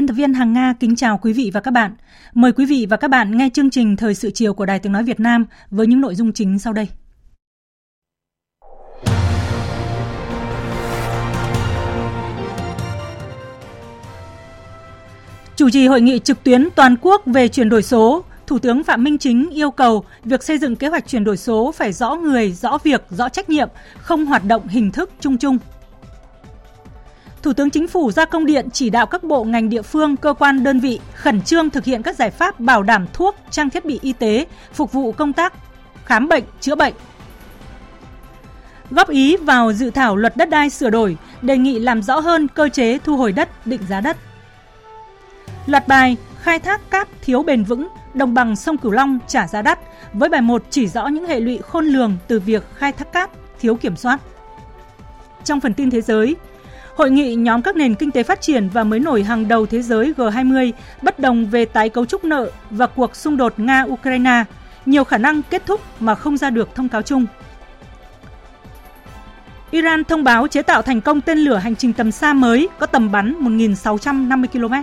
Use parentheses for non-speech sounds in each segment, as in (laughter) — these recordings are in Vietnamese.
Biên tập viên Hằng Nga kính chào quý vị và các bạn. Mời quý vị và các bạn nghe chương trình Thời sự chiều của Đài Tiếng Nói Việt Nam với những nội dung chính sau đây. Chủ trì hội nghị trực tuyến toàn quốc về chuyển đổi số, Thủ tướng Phạm Minh Chính yêu cầu việc xây dựng kế hoạch chuyển đổi số phải rõ người, rõ việc, rõ trách nhiệm, không hoạt động hình thức chung chung. Thủ tướng Chính phủ ra công điện chỉ đạo các bộ ngành địa phương, cơ quan đơn vị khẩn trương thực hiện các giải pháp bảo đảm thuốc, trang thiết bị y tế phục vụ công tác khám bệnh, chữa bệnh. Góp ý vào dự thảo luật đất đai sửa đổi, đề nghị làm rõ hơn cơ chế thu hồi đất, định giá đất. Loạt bài khai thác cát thiếu bền vững, đồng bằng sông Cửu Long trả giá đắt với bài 1 chỉ rõ những hệ lụy khôn lường từ việc khai thác cát thiếu kiểm soát. Trong phần tin thế giới, Hội nghị nhóm các nền kinh tế phát triển và mới nổi hàng đầu thế giới G20 bất đồng về tái cấu trúc nợ và cuộc xung đột Nga-Ukraine, nhiều khả năng kết thúc mà không ra được thông cáo chung. Iran thông báo chế tạo thành công tên lửa hành trình tầm xa mới có tầm bắn 1.650 km.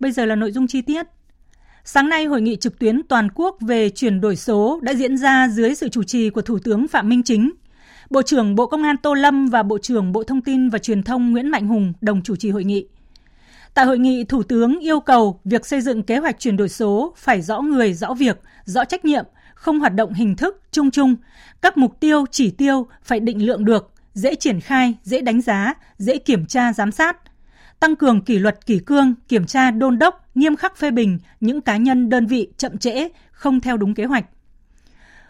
Bây giờ là nội dung chi tiết. Sáng nay, hội nghị trực tuyến toàn quốc về chuyển đổi số đã diễn ra dưới sự chủ trì của Thủ tướng Phạm Minh Chính. Bộ trưởng Bộ Công an Tô Lâm và Bộ trưởng Bộ Thông tin và Truyền thông Nguyễn Mạnh Hùng đồng chủ trì hội nghị. Tại hội nghị, Thủ tướng yêu cầu việc xây dựng kế hoạch chuyển đổi số phải rõ người, rõ việc, rõ trách nhiệm, không hoạt động hình thức chung chung. Các mục tiêu, chỉ tiêu phải định lượng được, dễ triển khai, dễ đánh giá, dễ kiểm tra, giám sát – tăng cường kỷ luật kỷ cương, kiểm tra đôn đốc, nghiêm khắc phê bình những cá nhân đơn vị chậm trễ, không theo đúng kế hoạch.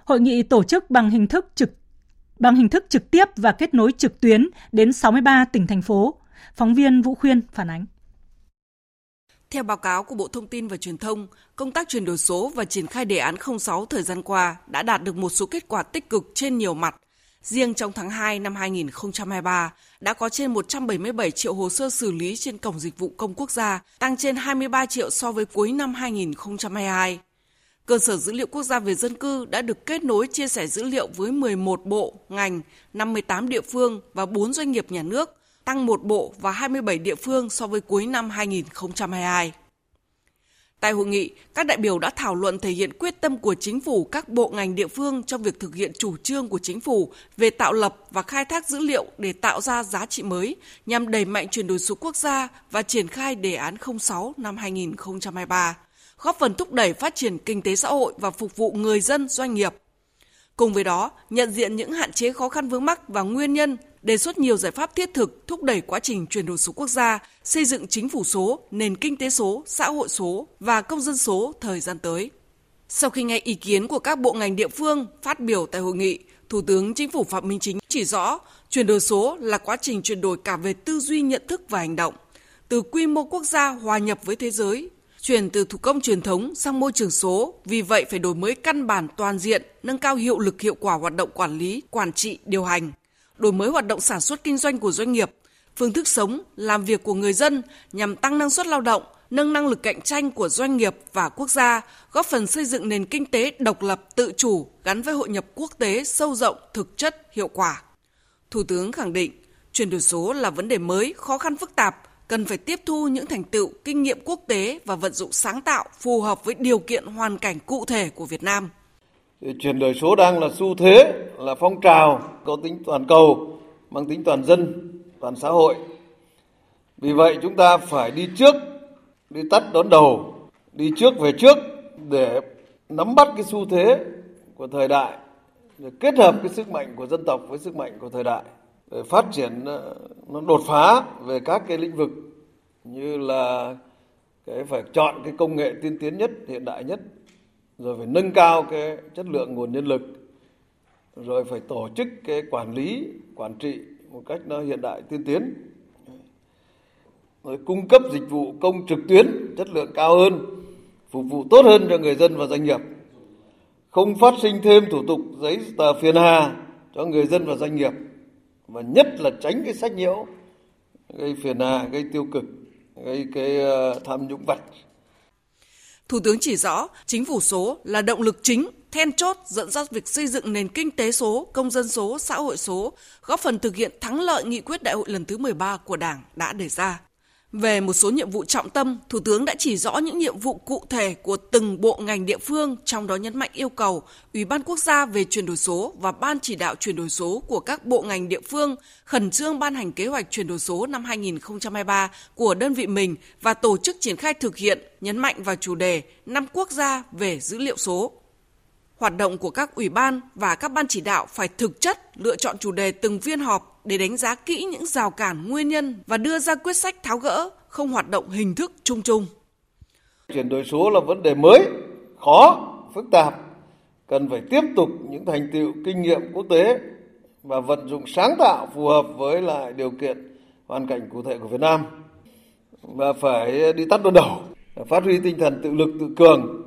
Hội nghị tổ chức bằng hình thức trực bằng hình thức trực tiếp và kết nối trực tuyến đến 63 tỉnh thành phố. Phóng viên Vũ Khuyên phản ánh. Theo báo cáo của Bộ Thông tin và Truyền thông, công tác chuyển đổi số và triển khai đề án 06 thời gian qua đã đạt được một số kết quả tích cực trên nhiều mặt, Riêng trong tháng 2 năm 2023, đã có trên 177 triệu hồ sơ xử lý trên Cổng Dịch vụ Công Quốc gia, tăng trên 23 triệu so với cuối năm 2022. Cơ sở dữ liệu quốc gia về dân cư đã được kết nối chia sẻ dữ liệu với 11 bộ, ngành, 58 địa phương và 4 doanh nghiệp nhà nước, tăng một bộ và 27 địa phương so với cuối năm 2022. Tại hội nghị, các đại biểu đã thảo luận thể hiện quyết tâm của chính phủ các bộ ngành địa phương trong việc thực hiện chủ trương của chính phủ về tạo lập và khai thác dữ liệu để tạo ra giá trị mới nhằm đẩy mạnh chuyển đổi số quốc gia và triển khai đề án 06 năm 2023, góp phần thúc đẩy phát triển kinh tế xã hội và phục vụ người dân doanh nghiệp. Cùng với đó, nhận diện những hạn chế khó khăn vướng mắc và nguyên nhân đề xuất nhiều giải pháp thiết thực thúc đẩy quá trình chuyển đổi số quốc gia, xây dựng chính phủ số, nền kinh tế số, xã hội số và công dân số thời gian tới. Sau khi nghe ý kiến của các bộ ngành địa phương phát biểu tại hội nghị, Thủ tướng Chính phủ Phạm Minh Chính chỉ rõ chuyển đổi số là quá trình chuyển đổi cả về tư duy nhận thức và hành động, từ quy mô quốc gia hòa nhập với thế giới, chuyển từ thủ công truyền thống sang môi trường số, vì vậy phải đổi mới căn bản toàn diện, nâng cao hiệu lực hiệu quả hoạt động quản lý, quản trị, điều hành, đổi mới hoạt động sản xuất kinh doanh của doanh nghiệp, phương thức sống, làm việc của người dân nhằm tăng năng suất lao động, nâng năng lực cạnh tranh của doanh nghiệp và quốc gia, góp phần xây dựng nền kinh tế độc lập, tự chủ gắn với hội nhập quốc tế sâu rộng, thực chất, hiệu quả. Thủ tướng khẳng định, chuyển đổi số là vấn đề mới, khó khăn phức tạp, cần phải tiếp thu những thành tựu, kinh nghiệm quốc tế và vận dụng sáng tạo phù hợp với điều kiện hoàn cảnh cụ thể của Việt Nam. Chuyển đổi số đang là xu thế, là phong trào có tính toàn cầu, mang tính toàn dân, toàn xã hội. Vì vậy chúng ta phải đi trước, đi tắt đón đầu, đi trước về trước để nắm bắt cái xu thế của thời đại để kết hợp cái sức mạnh của dân tộc với sức mạnh của thời đại Ờ, phát triển ờ, nó đột phá về các cái lĩnh vực như là cái phải chọn cái công nghệ tiên tiến nhất, hiện đại nhất, rồi phải nâng cao cái chất lượng nguồn nhân lực, rồi phải tổ chức cái quản lý, quản trị một cách nó hiện đại, tiên tiến. Rồi cung cấp dịch vụ công trực tuyến, chất lượng cao hơn, phục vụ tốt hơn cho người dân và doanh nghiệp. Không phát sinh thêm thủ tục giấy tờ phiền hà cho người dân và doanh nghiệp và nhất là tránh cái sách nhiễu gây phiền hà gây tiêu cực gây cái ờ, tham nhũng vặt Thủ tướng chỉ rõ, chính phủ số là động lực chính, then chốt dẫn dắt việc xây dựng nền kinh tế số, công dân số, xã hội số, góp phần thực hiện thắng lợi nghị quyết đại hội lần thứ 13 của Đảng đã đề ra. Về một số nhiệm vụ trọng tâm, Thủ tướng đã chỉ rõ những nhiệm vụ cụ thể của từng bộ ngành địa phương, trong đó nhấn mạnh yêu cầu Ủy ban quốc gia về chuyển đổi số và Ban chỉ đạo chuyển đổi số của các bộ ngành địa phương khẩn trương ban hành kế hoạch chuyển đổi số năm 2023 của đơn vị mình và tổ chức triển khai thực hiện, nhấn mạnh vào chủ đề năm quốc gia về dữ liệu số. Hoạt động của các ủy ban và các ban chỉ đạo phải thực chất lựa chọn chủ đề từng phiên họp để đánh giá kỹ những rào cản nguyên nhân và đưa ra quyết sách tháo gỡ, không hoạt động hình thức chung chung. Chuyển đổi số là vấn đề mới, khó, phức tạp, cần phải tiếp tục những thành tựu kinh nghiệm quốc tế và vận dụng sáng tạo phù hợp với lại điều kiện hoàn cảnh cụ thể của Việt Nam và phải đi tắt đón đầu, phát huy tinh thần tự lực tự cường,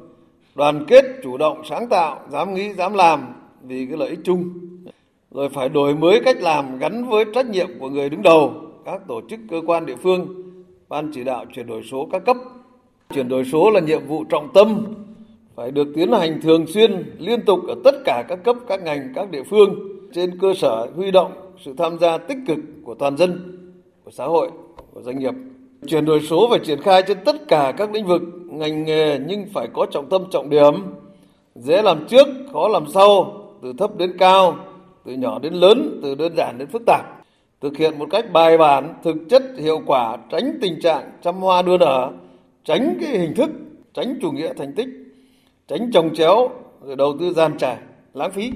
đoàn kết, chủ động, sáng tạo, dám nghĩ, dám làm vì cái lợi ích chung. Rồi phải đổi mới cách làm gắn với trách nhiệm của người đứng đầu, các tổ chức cơ quan địa phương, ban chỉ đạo chuyển đổi số các cấp. Chuyển đổi số là nhiệm vụ trọng tâm phải được tiến hành thường xuyên, liên tục ở tất cả các cấp, các ngành, các địa phương trên cơ sở huy động sự tham gia tích cực của toàn dân, của xã hội, của doanh nghiệp. Chuyển đổi số phải triển khai trên tất cả các lĩnh vực, ngành nghề nhưng phải có trọng tâm trọng điểm, dễ làm trước, khó làm sau, từ thấp đến cao, từ nhỏ đến lớn, từ đơn giản đến phức tạp. Thực hiện một cách bài bản, thực chất, hiệu quả, tránh tình trạng chăm hoa đua nở, tránh cái hình thức, tránh chủ nghĩa thành tích, tránh trồng chéo, rồi đầu tư gian trải, lãng phí.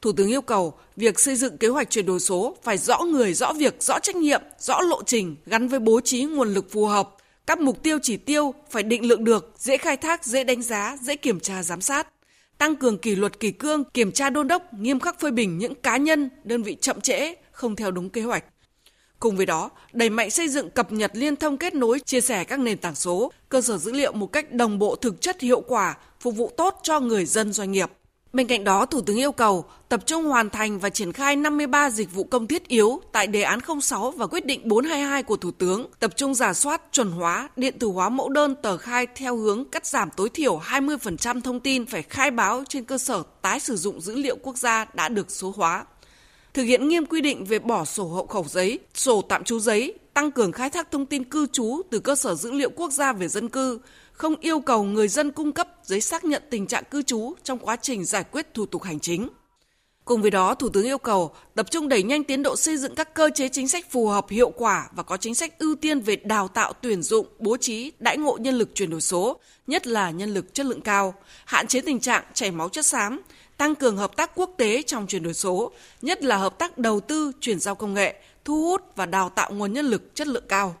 Thủ tướng yêu cầu việc xây dựng kế hoạch chuyển đổi số phải rõ người, rõ việc, rõ trách nhiệm, rõ lộ trình gắn với bố trí nguồn lực phù hợp. Các mục tiêu chỉ tiêu phải định lượng được, dễ khai thác, dễ đánh giá, dễ kiểm tra giám sát. Tăng cường kỷ luật kỷ cương, kiểm tra đôn đốc, nghiêm khắc phê bình những cá nhân, đơn vị chậm trễ, không theo đúng kế hoạch. Cùng với đó, đẩy mạnh xây dựng cập nhật liên thông kết nối, chia sẻ các nền tảng số, cơ sở dữ liệu một cách đồng bộ thực chất hiệu quả, phục vụ tốt cho người dân doanh nghiệp. Bên cạnh đó, Thủ tướng yêu cầu tập trung hoàn thành và triển khai 53 dịch vụ công thiết yếu tại đề án 06 và quyết định 422 của Thủ tướng, tập trung giả soát, chuẩn hóa, điện tử hóa mẫu đơn tờ khai theo hướng cắt giảm tối thiểu 20% thông tin phải khai báo trên cơ sở tái sử dụng dữ liệu quốc gia đã được số hóa. Thực hiện nghiêm quy định về bỏ sổ hộ khẩu giấy, sổ tạm trú giấy, tăng cường khai thác thông tin cư trú từ cơ sở dữ liệu quốc gia về dân cư, không yêu cầu người dân cung cấp giấy xác nhận tình trạng cư trú trong quá trình giải quyết thủ tục hành chính. Cùng với đó, Thủ tướng yêu cầu tập trung đẩy nhanh tiến độ xây dựng các cơ chế chính sách phù hợp hiệu quả và có chính sách ưu tiên về đào tạo tuyển dụng, bố trí, đãi ngộ nhân lực chuyển đổi số, nhất là nhân lực chất lượng cao, hạn chế tình trạng chảy máu chất xám, tăng cường hợp tác quốc tế trong chuyển đổi số, nhất là hợp tác đầu tư, chuyển giao công nghệ, thu hút và đào tạo nguồn nhân lực chất lượng cao.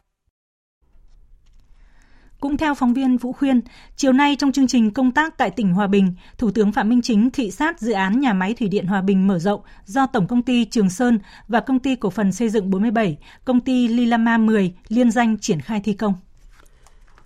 Cũng theo phóng viên Vũ Khuyên, chiều nay trong chương trình công tác tại tỉnh Hòa Bình, Thủ tướng Phạm Minh Chính thị sát dự án nhà máy thủy điện Hòa Bình mở rộng do Tổng công ty Trường Sơn và Công ty Cổ phần Xây dựng 47, Công ty Lilama 10 liên danh triển khai thi công.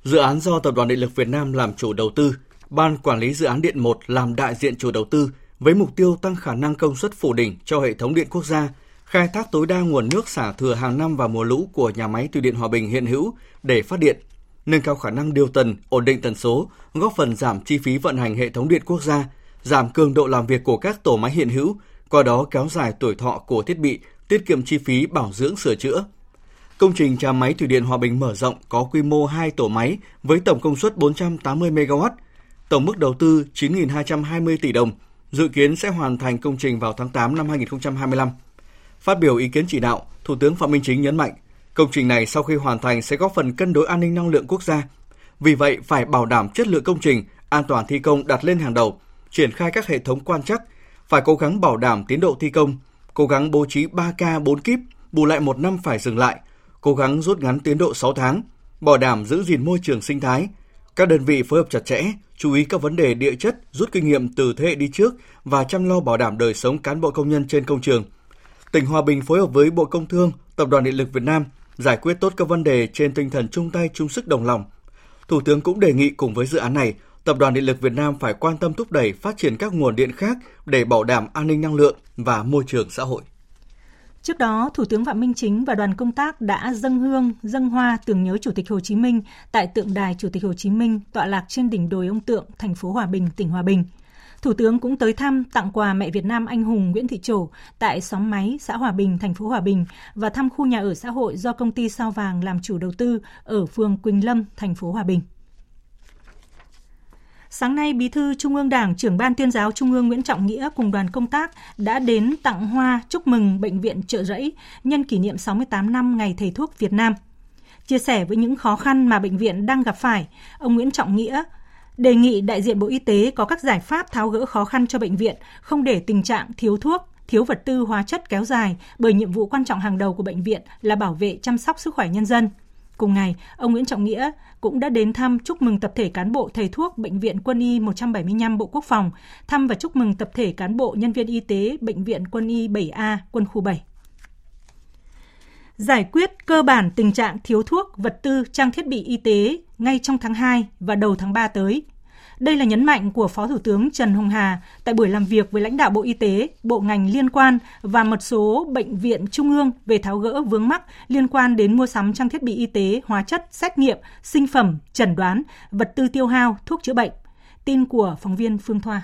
Dự án do Tập đoàn Điện lực Việt Nam làm chủ đầu tư, Ban Quản lý Dự án Điện 1 làm đại diện chủ đầu tư với mục tiêu tăng khả năng công suất phủ đỉnh cho hệ thống điện quốc gia, khai thác tối đa nguồn nước xả thừa hàng năm và mùa lũ của nhà máy thủy điện Hòa Bình hiện hữu để phát điện nâng cao khả năng điều tần, ổn định tần số, góp phần giảm chi phí vận hành hệ thống điện quốc gia, giảm cường độ làm việc của các tổ máy hiện hữu, qua đó kéo dài tuổi thọ của thiết bị, tiết kiệm chi phí bảo dưỡng sửa chữa. Công trình nhà máy thủy điện Hòa Bình mở rộng có quy mô 2 tổ máy với tổng công suất 480 MW, tổng mức đầu tư 9.220 tỷ đồng, dự kiến sẽ hoàn thành công trình vào tháng 8 năm 2025. Phát biểu ý kiến chỉ đạo, Thủ tướng Phạm Minh Chính nhấn mạnh, Công trình này sau khi hoàn thành sẽ góp phần cân đối an ninh năng lượng quốc gia. Vì vậy, phải bảo đảm chất lượng công trình, an toàn thi công đặt lên hàng đầu, triển khai các hệ thống quan chắc, phải cố gắng bảo đảm tiến độ thi công, cố gắng bố trí 3 ca 4 kíp, bù lại một năm phải dừng lại, cố gắng rút ngắn tiến độ 6 tháng, bảo đảm giữ gìn môi trường sinh thái. Các đơn vị phối hợp chặt chẽ, chú ý các vấn đề địa chất, rút kinh nghiệm từ thế hệ đi trước và chăm lo bảo đảm đời sống cán bộ công nhân trên công trường. Tỉnh Hòa Bình phối hợp với Bộ Công Thương, Tập đoàn Điện lực Việt Nam giải quyết tốt các vấn đề trên tinh thần chung tay chung sức đồng lòng. Thủ tướng cũng đề nghị cùng với dự án này, Tập đoàn Điện lực Việt Nam phải quan tâm thúc đẩy phát triển các nguồn điện khác để bảo đảm an ninh năng lượng và môi trường xã hội. Trước đó, Thủ tướng Phạm Minh Chính và đoàn công tác đã dâng hương, dâng hoa tưởng nhớ Chủ tịch Hồ Chí Minh tại tượng đài Chủ tịch Hồ Chí Minh tọa lạc trên đỉnh đồi ông Tượng, thành phố Hòa Bình, tỉnh Hòa Bình. Thủ tướng cũng tới thăm tặng quà mẹ Việt Nam anh hùng Nguyễn Thị Trổ tại xóm Máy, xã Hòa Bình, thành phố Hòa Bình và thăm khu nhà ở xã hội do công ty Sao Vàng làm chủ đầu tư ở phường Quỳnh Lâm, thành phố Hòa Bình. Sáng nay, Bí thư Trung ương Đảng, trưởng ban tuyên giáo Trung ương Nguyễn Trọng Nghĩa cùng đoàn công tác đã đến tặng hoa chúc mừng Bệnh viện Trợ Rẫy nhân kỷ niệm 68 năm Ngày Thầy thuốc Việt Nam. Chia sẻ với những khó khăn mà bệnh viện đang gặp phải, ông Nguyễn Trọng Nghĩa đề nghị đại diện Bộ Y tế có các giải pháp tháo gỡ khó khăn cho bệnh viện, không để tình trạng thiếu thuốc, thiếu vật tư hóa chất kéo dài bởi nhiệm vụ quan trọng hàng đầu của bệnh viện là bảo vệ chăm sóc sức khỏe nhân dân. Cùng ngày, ông Nguyễn Trọng Nghĩa cũng đã đến thăm chúc mừng tập thể cán bộ thầy thuốc Bệnh viện Quân y 175 Bộ Quốc phòng, thăm và chúc mừng tập thể cán bộ nhân viên y tế Bệnh viện Quân y 7A, Quân khu 7. Giải quyết cơ bản tình trạng thiếu thuốc, vật tư, trang thiết bị y tế ngay trong tháng 2 và đầu tháng 3 tới. Đây là nhấn mạnh của Phó Thủ tướng Trần Hồng Hà tại buổi làm việc với lãnh đạo Bộ Y tế, bộ ngành liên quan và một số bệnh viện trung ương về tháo gỡ vướng mắc liên quan đến mua sắm trang thiết bị y tế, hóa chất, xét nghiệm, sinh phẩm, chẩn đoán, vật tư tiêu hao, thuốc chữa bệnh. Tin của phóng viên Phương Thoa.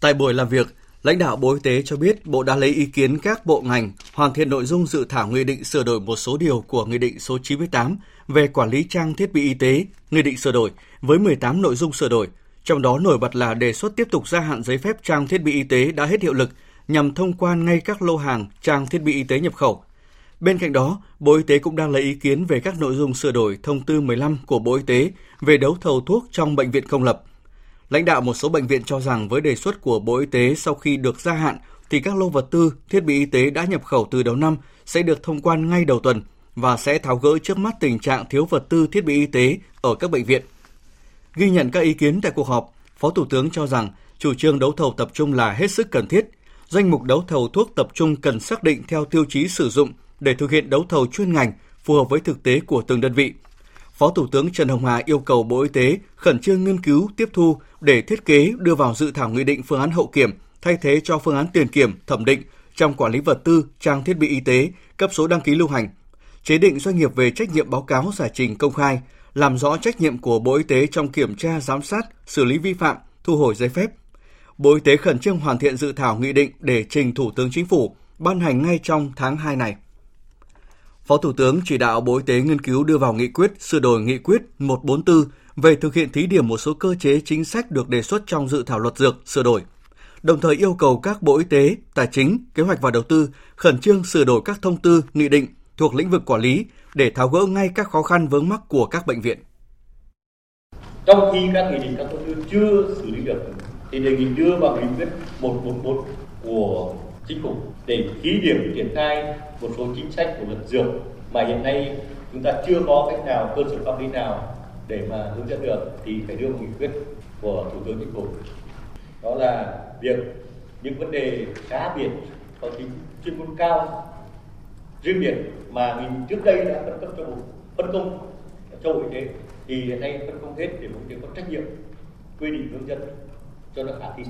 Tại buổi làm việc, Lãnh đạo Bộ Y tế cho biết Bộ đã lấy ý kiến các bộ ngành hoàn thiện nội dung dự thảo nghị định sửa đổi một số điều của Nghị định số 98 về quản lý trang thiết bị y tế, Nghị định sửa đổi với 18 nội dung sửa đổi, trong đó nổi bật là đề xuất tiếp tục gia hạn giấy phép trang thiết bị y tế đã hết hiệu lực nhằm thông quan ngay các lô hàng trang thiết bị y tế nhập khẩu. Bên cạnh đó, Bộ Y tế cũng đang lấy ý kiến về các nội dung sửa đổi thông tư 15 của Bộ Y tế về đấu thầu thuốc trong bệnh viện công lập. Lãnh đạo một số bệnh viện cho rằng với đề xuất của Bộ Y tế sau khi được gia hạn thì các lô vật tư, thiết bị y tế đã nhập khẩu từ đầu năm sẽ được thông quan ngay đầu tuần và sẽ tháo gỡ trước mắt tình trạng thiếu vật tư thiết bị y tế ở các bệnh viện. Ghi nhận các ý kiến tại cuộc họp, Phó Thủ tướng cho rằng chủ trương đấu thầu tập trung là hết sức cần thiết. Danh mục đấu thầu thuốc tập trung cần xác định theo tiêu chí sử dụng để thực hiện đấu thầu chuyên ngành phù hợp với thực tế của từng đơn vị. Phó Thủ tướng Trần Hồng Hà yêu cầu Bộ Y tế khẩn trương nghiên cứu, tiếp thu để thiết kế đưa vào dự thảo nghị định phương án hậu kiểm thay thế cho phương án tiền kiểm, thẩm định trong quản lý vật tư, trang thiết bị y tế, cấp số đăng ký lưu hành, chế định doanh nghiệp về trách nhiệm báo cáo giải trình công khai, làm rõ trách nhiệm của Bộ Y tế trong kiểm tra, giám sát, xử lý vi phạm, thu hồi giấy phép. Bộ Y tế khẩn trương hoàn thiện dự thảo nghị định để trình Thủ tướng Chính phủ ban hành ngay trong tháng 2 này. Phó Thủ tướng chỉ đạo Bộ Y tế nghiên cứu đưa vào nghị quyết sửa đổi nghị quyết 144 về thực hiện thí điểm một số cơ chế chính sách được đề xuất trong dự thảo luật dược sửa đổi. Đồng thời yêu cầu các Bộ Y tế, Tài chính, Kế hoạch và Đầu tư khẩn trương sửa đổi các thông tư, nghị định thuộc lĩnh vực quản lý để tháo gỡ ngay các khó khăn vướng mắc của các bệnh viện. Trong khi các nghị định các thông tư chưa xử lý được thì đề nghị đưa vào nghị quyết 144 của chính phủ để thí điểm, triển khai một số chính sách của luật dược mà hiện nay chúng ta chưa có cách nào, cơ sở pháp lý nào để mà hướng dẫn được thì phải đưa một nghị quyết của thủ tướng chính phủ. Đó là việc những vấn đề cá biệt có tính chuyên môn cao riêng biệt mà mình trước đây đã phân cấp cho bộ, phân công cho bộ y tế thì hiện nay phân công hết để bộ y tế có trách nhiệm quy định hướng dẫn cho nó khả thi.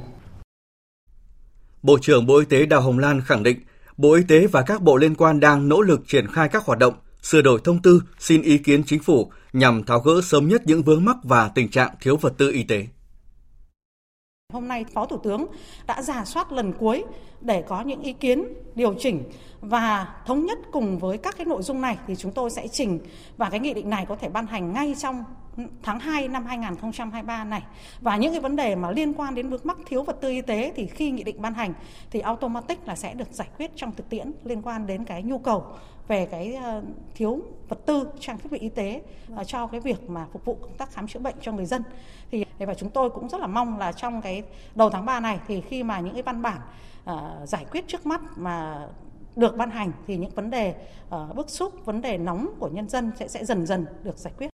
Bộ trưởng Bộ Y tế Đào Hồng Lan khẳng định Bộ Y tế và các bộ liên quan đang nỗ lực triển khai các hoạt động, sửa đổi thông tư, xin ý kiến chính phủ nhằm tháo gỡ sớm nhất những vướng mắc và tình trạng thiếu vật tư y tế. Hôm nay Phó Thủ tướng đã giả soát lần cuối để có những ý kiến điều chỉnh và thống nhất cùng với các cái nội dung này thì chúng tôi sẽ trình và cái nghị định này có thể ban hành ngay trong tháng 2 năm 2023 này và những cái vấn đề mà liên quan đến vướng mắc thiếu vật tư y tế thì khi nghị định ban hành thì automatic là sẽ được giải quyết trong thực tiễn liên quan đến cái nhu cầu về cái ờ, thiếu vật tư trang thiết bị y tế ờ, cho cái việc mà phục vụ công tác khám chữa bệnh cho người dân thì và chúng tôi cũng rất là mong là trong cái đầu tháng 3 này thì khi mà những cái văn bản uh, giải quyết trước mắt mà được ban hành thì những vấn đề uh, bức xúc, vấn đề nóng của nhân dân sẽ sẽ dần dần được giải quyết.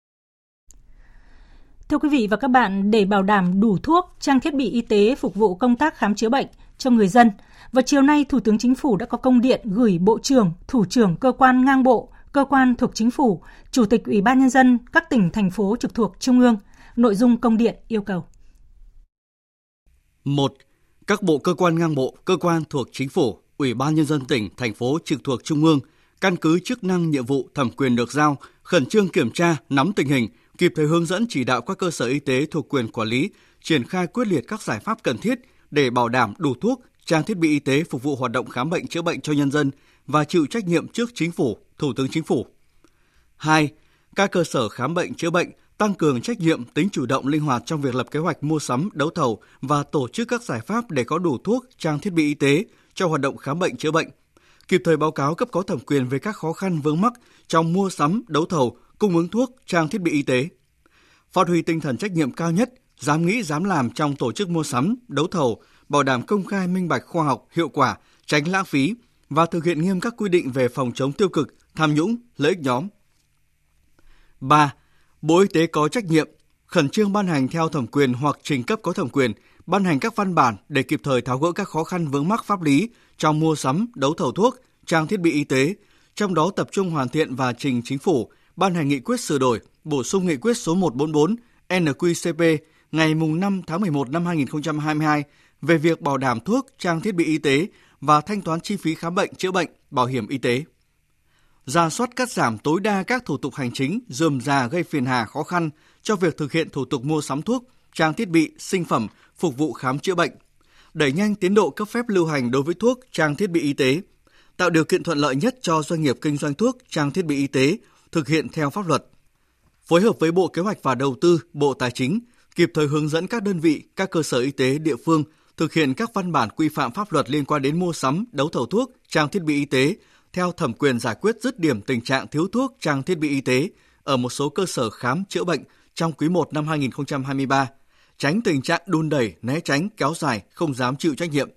Thưa quý vị và các bạn, để bảo đảm đủ thuốc, trang thiết bị y tế phục vụ công tác khám chữa bệnh cho người dân, vào chiều nay Thủ tướng Chính phủ đã có công điện gửi Bộ trưởng, Thủ trưởng cơ quan ngang bộ, cơ quan thuộc Chính phủ, Chủ tịch Ủy ban Nhân dân các tỉnh, thành phố trực thuộc Trung ương. Nội dung công điện yêu cầu. 1. Các bộ cơ quan ngang bộ, cơ quan thuộc Chính phủ, Ủy ban Nhân dân tỉnh, thành phố trực thuộc Trung ương, căn cứ chức năng nhiệm vụ thẩm quyền được giao, khẩn trương kiểm tra, nắm tình hình, kịp thời hướng dẫn chỉ đạo các cơ sở y tế thuộc quyền quản lý, triển khai quyết liệt các giải pháp cần thiết để bảo đảm đủ thuốc, trang thiết bị y tế phục vụ hoạt động khám bệnh chữa bệnh cho nhân dân và chịu trách nhiệm trước Chính phủ, Thủ tướng Chính phủ. 2. Các cơ sở khám bệnh chữa bệnh tăng cường trách nhiệm, tính chủ động linh hoạt trong việc lập kế hoạch mua sắm, đấu thầu và tổ chức các giải pháp để có đủ thuốc, trang thiết bị y tế cho hoạt động khám bệnh chữa bệnh. Kịp thời báo cáo cấp có thẩm quyền về các khó khăn vướng mắc trong mua sắm, đấu thầu, cung ứng thuốc, trang thiết bị y tế. Phát huy tinh thần trách nhiệm cao nhất, dám nghĩ dám làm trong tổ chức mua sắm, đấu thầu, bảo đảm công khai minh bạch khoa học, hiệu quả, tránh lãng phí và thực hiện nghiêm các quy định về phòng chống tiêu cực, tham nhũng, lợi ích nhóm. 3. Bộ Y tế có trách nhiệm khẩn trương ban hành theo thẩm quyền hoặc trình cấp có thẩm quyền, ban hành các văn bản để kịp thời tháo gỡ các khó khăn vướng mắc pháp lý trong mua sắm, đấu thầu thuốc, trang thiết bị y tế, trong đó tập trung hoàn thiện và trình chính phủ ban hành nghị quyết sửa đổi, bổ sung nghị quyết số 144 NQCP ngày 5 tháng 11 năm 2022 về việc bảo đảm thuốc, trang thiết bị y tế và thanh toán chi phí khám bệnh, chữa bệnh, bảo hiểm y tế. Ra soát cắt giảm tối đa các thủ tục hành chính dườm già gây phiền hà khó khăn cho việc thực hiện thủ tục mua sắm thuốc, trang thiết bị, sinh phẩm phục vụ khám chữa bệnh. Đẩy nhanh tiến độ cấp phép lưu hành đối với thuốc, trang thiết bị y tế, tạo điều kiện thuận lợi nhất cho doanh nghiệp kinh doanh thuốc, trang thiết bị y tế thực hiện theo pháp luật. Phối hợp với Bộ Kế hoạch và Đầu tư, Bộ Tài chính, kịp thời hướng dẫn các đơn vị, các cơ sở y tế địa phương thực hiện các văn bản quy phạm pháp luật liên quan đến mua sắm, đấu thầu thuốc, trang thiết bị y tế theo thẩm quyền giải quyết dứt điểm tình trạng thiếu thuốc, trang thiết bị y tế ở một số cơ sở khám chữa bệnh trong quý 1 năm 2023, tránh tình trạng đun đẩy, né tránh, kéo dài, không dám chịu trách nhiệm.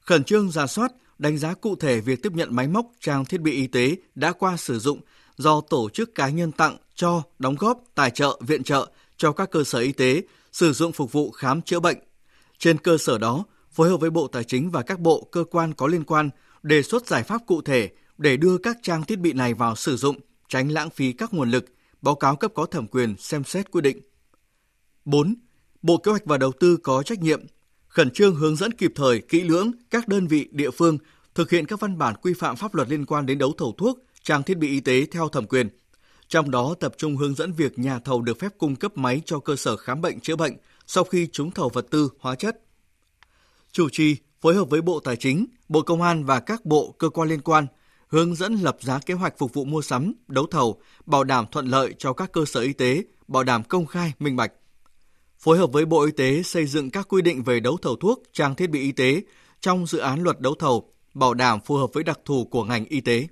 Khẩn trương ra soát, đánh giá cụ thể việc tiếp nhận máy móc, trang thiết bị y tế đã qua sử dụng do tổ chức cá nhân tặng, cho, đóng góp, tài trợ, viện trợ cho các cơ sở y tế sử dụng phục vụ khám chữa bệnh. Trên cơ sở đó, phối hợp với Bộ Tài chính và các bộ, cơ quan có liên quan đề xuất giải pháp cụ thể để đưa các trang thiết bị này vào sử dụng, tránh lãng phí các nguồn lực, báo cáo cấp có thẩm quyền xem xét quy định. 4. Bộ Kế hoạch và Đầu tư có trách nhiệm khẩn trương hướng dẫn kịp thời, kỹ lưỡng các đơn vị địa phương thực hiện các văn bản quy phạm pháp luật liên quan đến đấu thầu thuốc, trang thiết bị y tế theo thẩm quyền. Trong đó tập trung hướng dẫn việc nhà thầu được phép cung cấp máy cho cơ sở khám bệnh chữa bệnh sau khi trúng thầu vật tư, hóa chất. Chủ trì phối hợp với Bộ Tài chính, Bộ Công an và các bộ cơ quan liên quan hướng dẫn lập giá kế hoạch phục vụ mua sắm, đấu thầu, bảo đảm thuận lợi cho các cơ sở y tế, bảo đảm công khai, minh bạch. Phối hợp với Bộ Y tế xây dựng các quy định về đấu thầu thuốc, trang thiết bị y tế trong dự án luật đấu thầu, bảo đảm phù hợp với đặc thù của ngành y tế.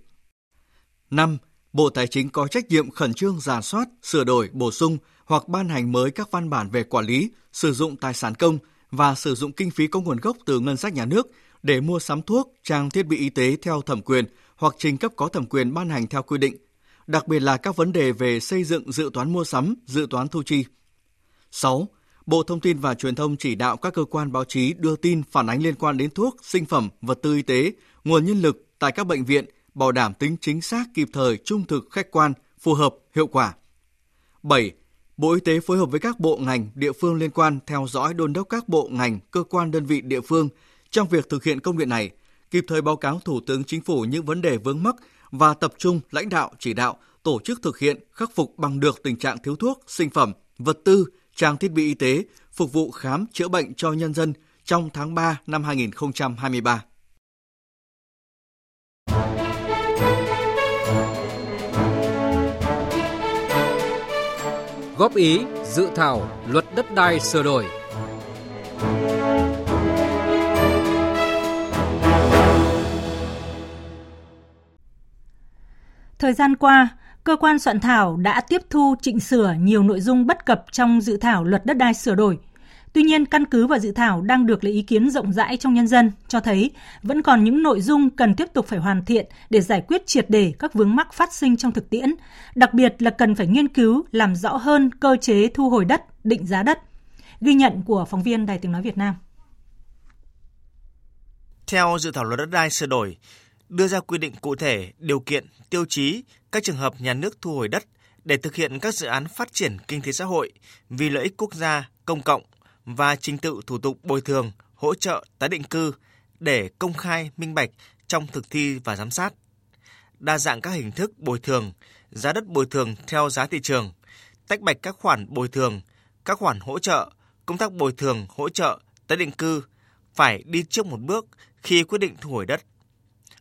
5. Bộ Tài chính có trách nhiệm khẩn trương giả soát, sửa đổi, bổ sung hoặc ban hành mới các văn bản về quản lý, sử dụng tài sản công và sử dụng kinh phí có nguồn gốc từ ngân sách nhà nước để mua sắm thuốc, trang thiết bị y tế theo thẩm quyền hoặc trình cấp có thẩm quyền ban hành theo quy định, đặc biệt là các vấn đề về xây dựng dự toán mua sắm, dự toán thu chi. 6. Bộ Thông tin và Truyền thông chỉ đạo các cơ quan báo chí đưa tin phản ánh liên quan đến thuốc, sinh phẩm, vật tư y tế, nguồn nhân lực tại các bệnh viện, bảo đảm tính chính xác, kịp thời, trung thực, khách quan, phù hợp, hiệu quả. 7. Bộ Y tế phối hợp với các bộ ngành, địa phương liên quan theo dõi đôn đốc các bộ ngành, cơ quan đơn vị địa phương trong việc thực hiện công điện này, kịp thời báo cáo Thủ tướng Chính phủ những vấn đề vướng mắc và tập trung lãnh đạo chỉ đạo tổ chức thực hiện khắc phục bằng được tình trạng thiếu thuốc, sinh phẩm, vật tư, trang thiết bị y tế phục vụ khám chữa bệnh cho nhân dân trong tháng 3 năm 2023. Góp ý dự thảo luật đất đai sửa đổi. Thời gian qua, cơ quan soạn thảo đã tiếp thu chỉnh sửa nhiều nội dung bất cập trong dự thảo luật đất đai sửa đổi. Tuy nhiên, căn cứ và dự thảo đang được lấy ý kiến rộng rãi trong nhân dân cho thấy vẫn còn những nội dung cần tiếp tục phải hoàn thiện để giải quyết triệt đề các vướng mắc phát sinh trong thực tiễn, đặc biệt là cần phải nghiên cứu làm rõ hơn cơ chế thu hồi đất, định giá đất. Ghi nhận của phóng viên Đài Tiếng Nói Việt Nam. Theo dự thảo luật đất đai sửa đổi, đưa ra quy định cụ thể điều kiện, tiêu chí các trường hợp nhà nước thu hồi đất để thực hiện các dự án phát triển kinh tế xã hội vì lợi ích quốc gia, công cộng và trình tự thủ tục bồi thường, hỗ trợ tái định cư để công khai, minh bạch trong thực thi và giám sát. Đa dạng các hình thức bồi thường, giá đất bồi thường theo giá thị trường, tách bạch các khoản bồi thường, các khoản hỗ trợ, công tác bồi thường, hỗ trợ, tái định cư phải đi trước một bước khi quyết định thu hồi đất.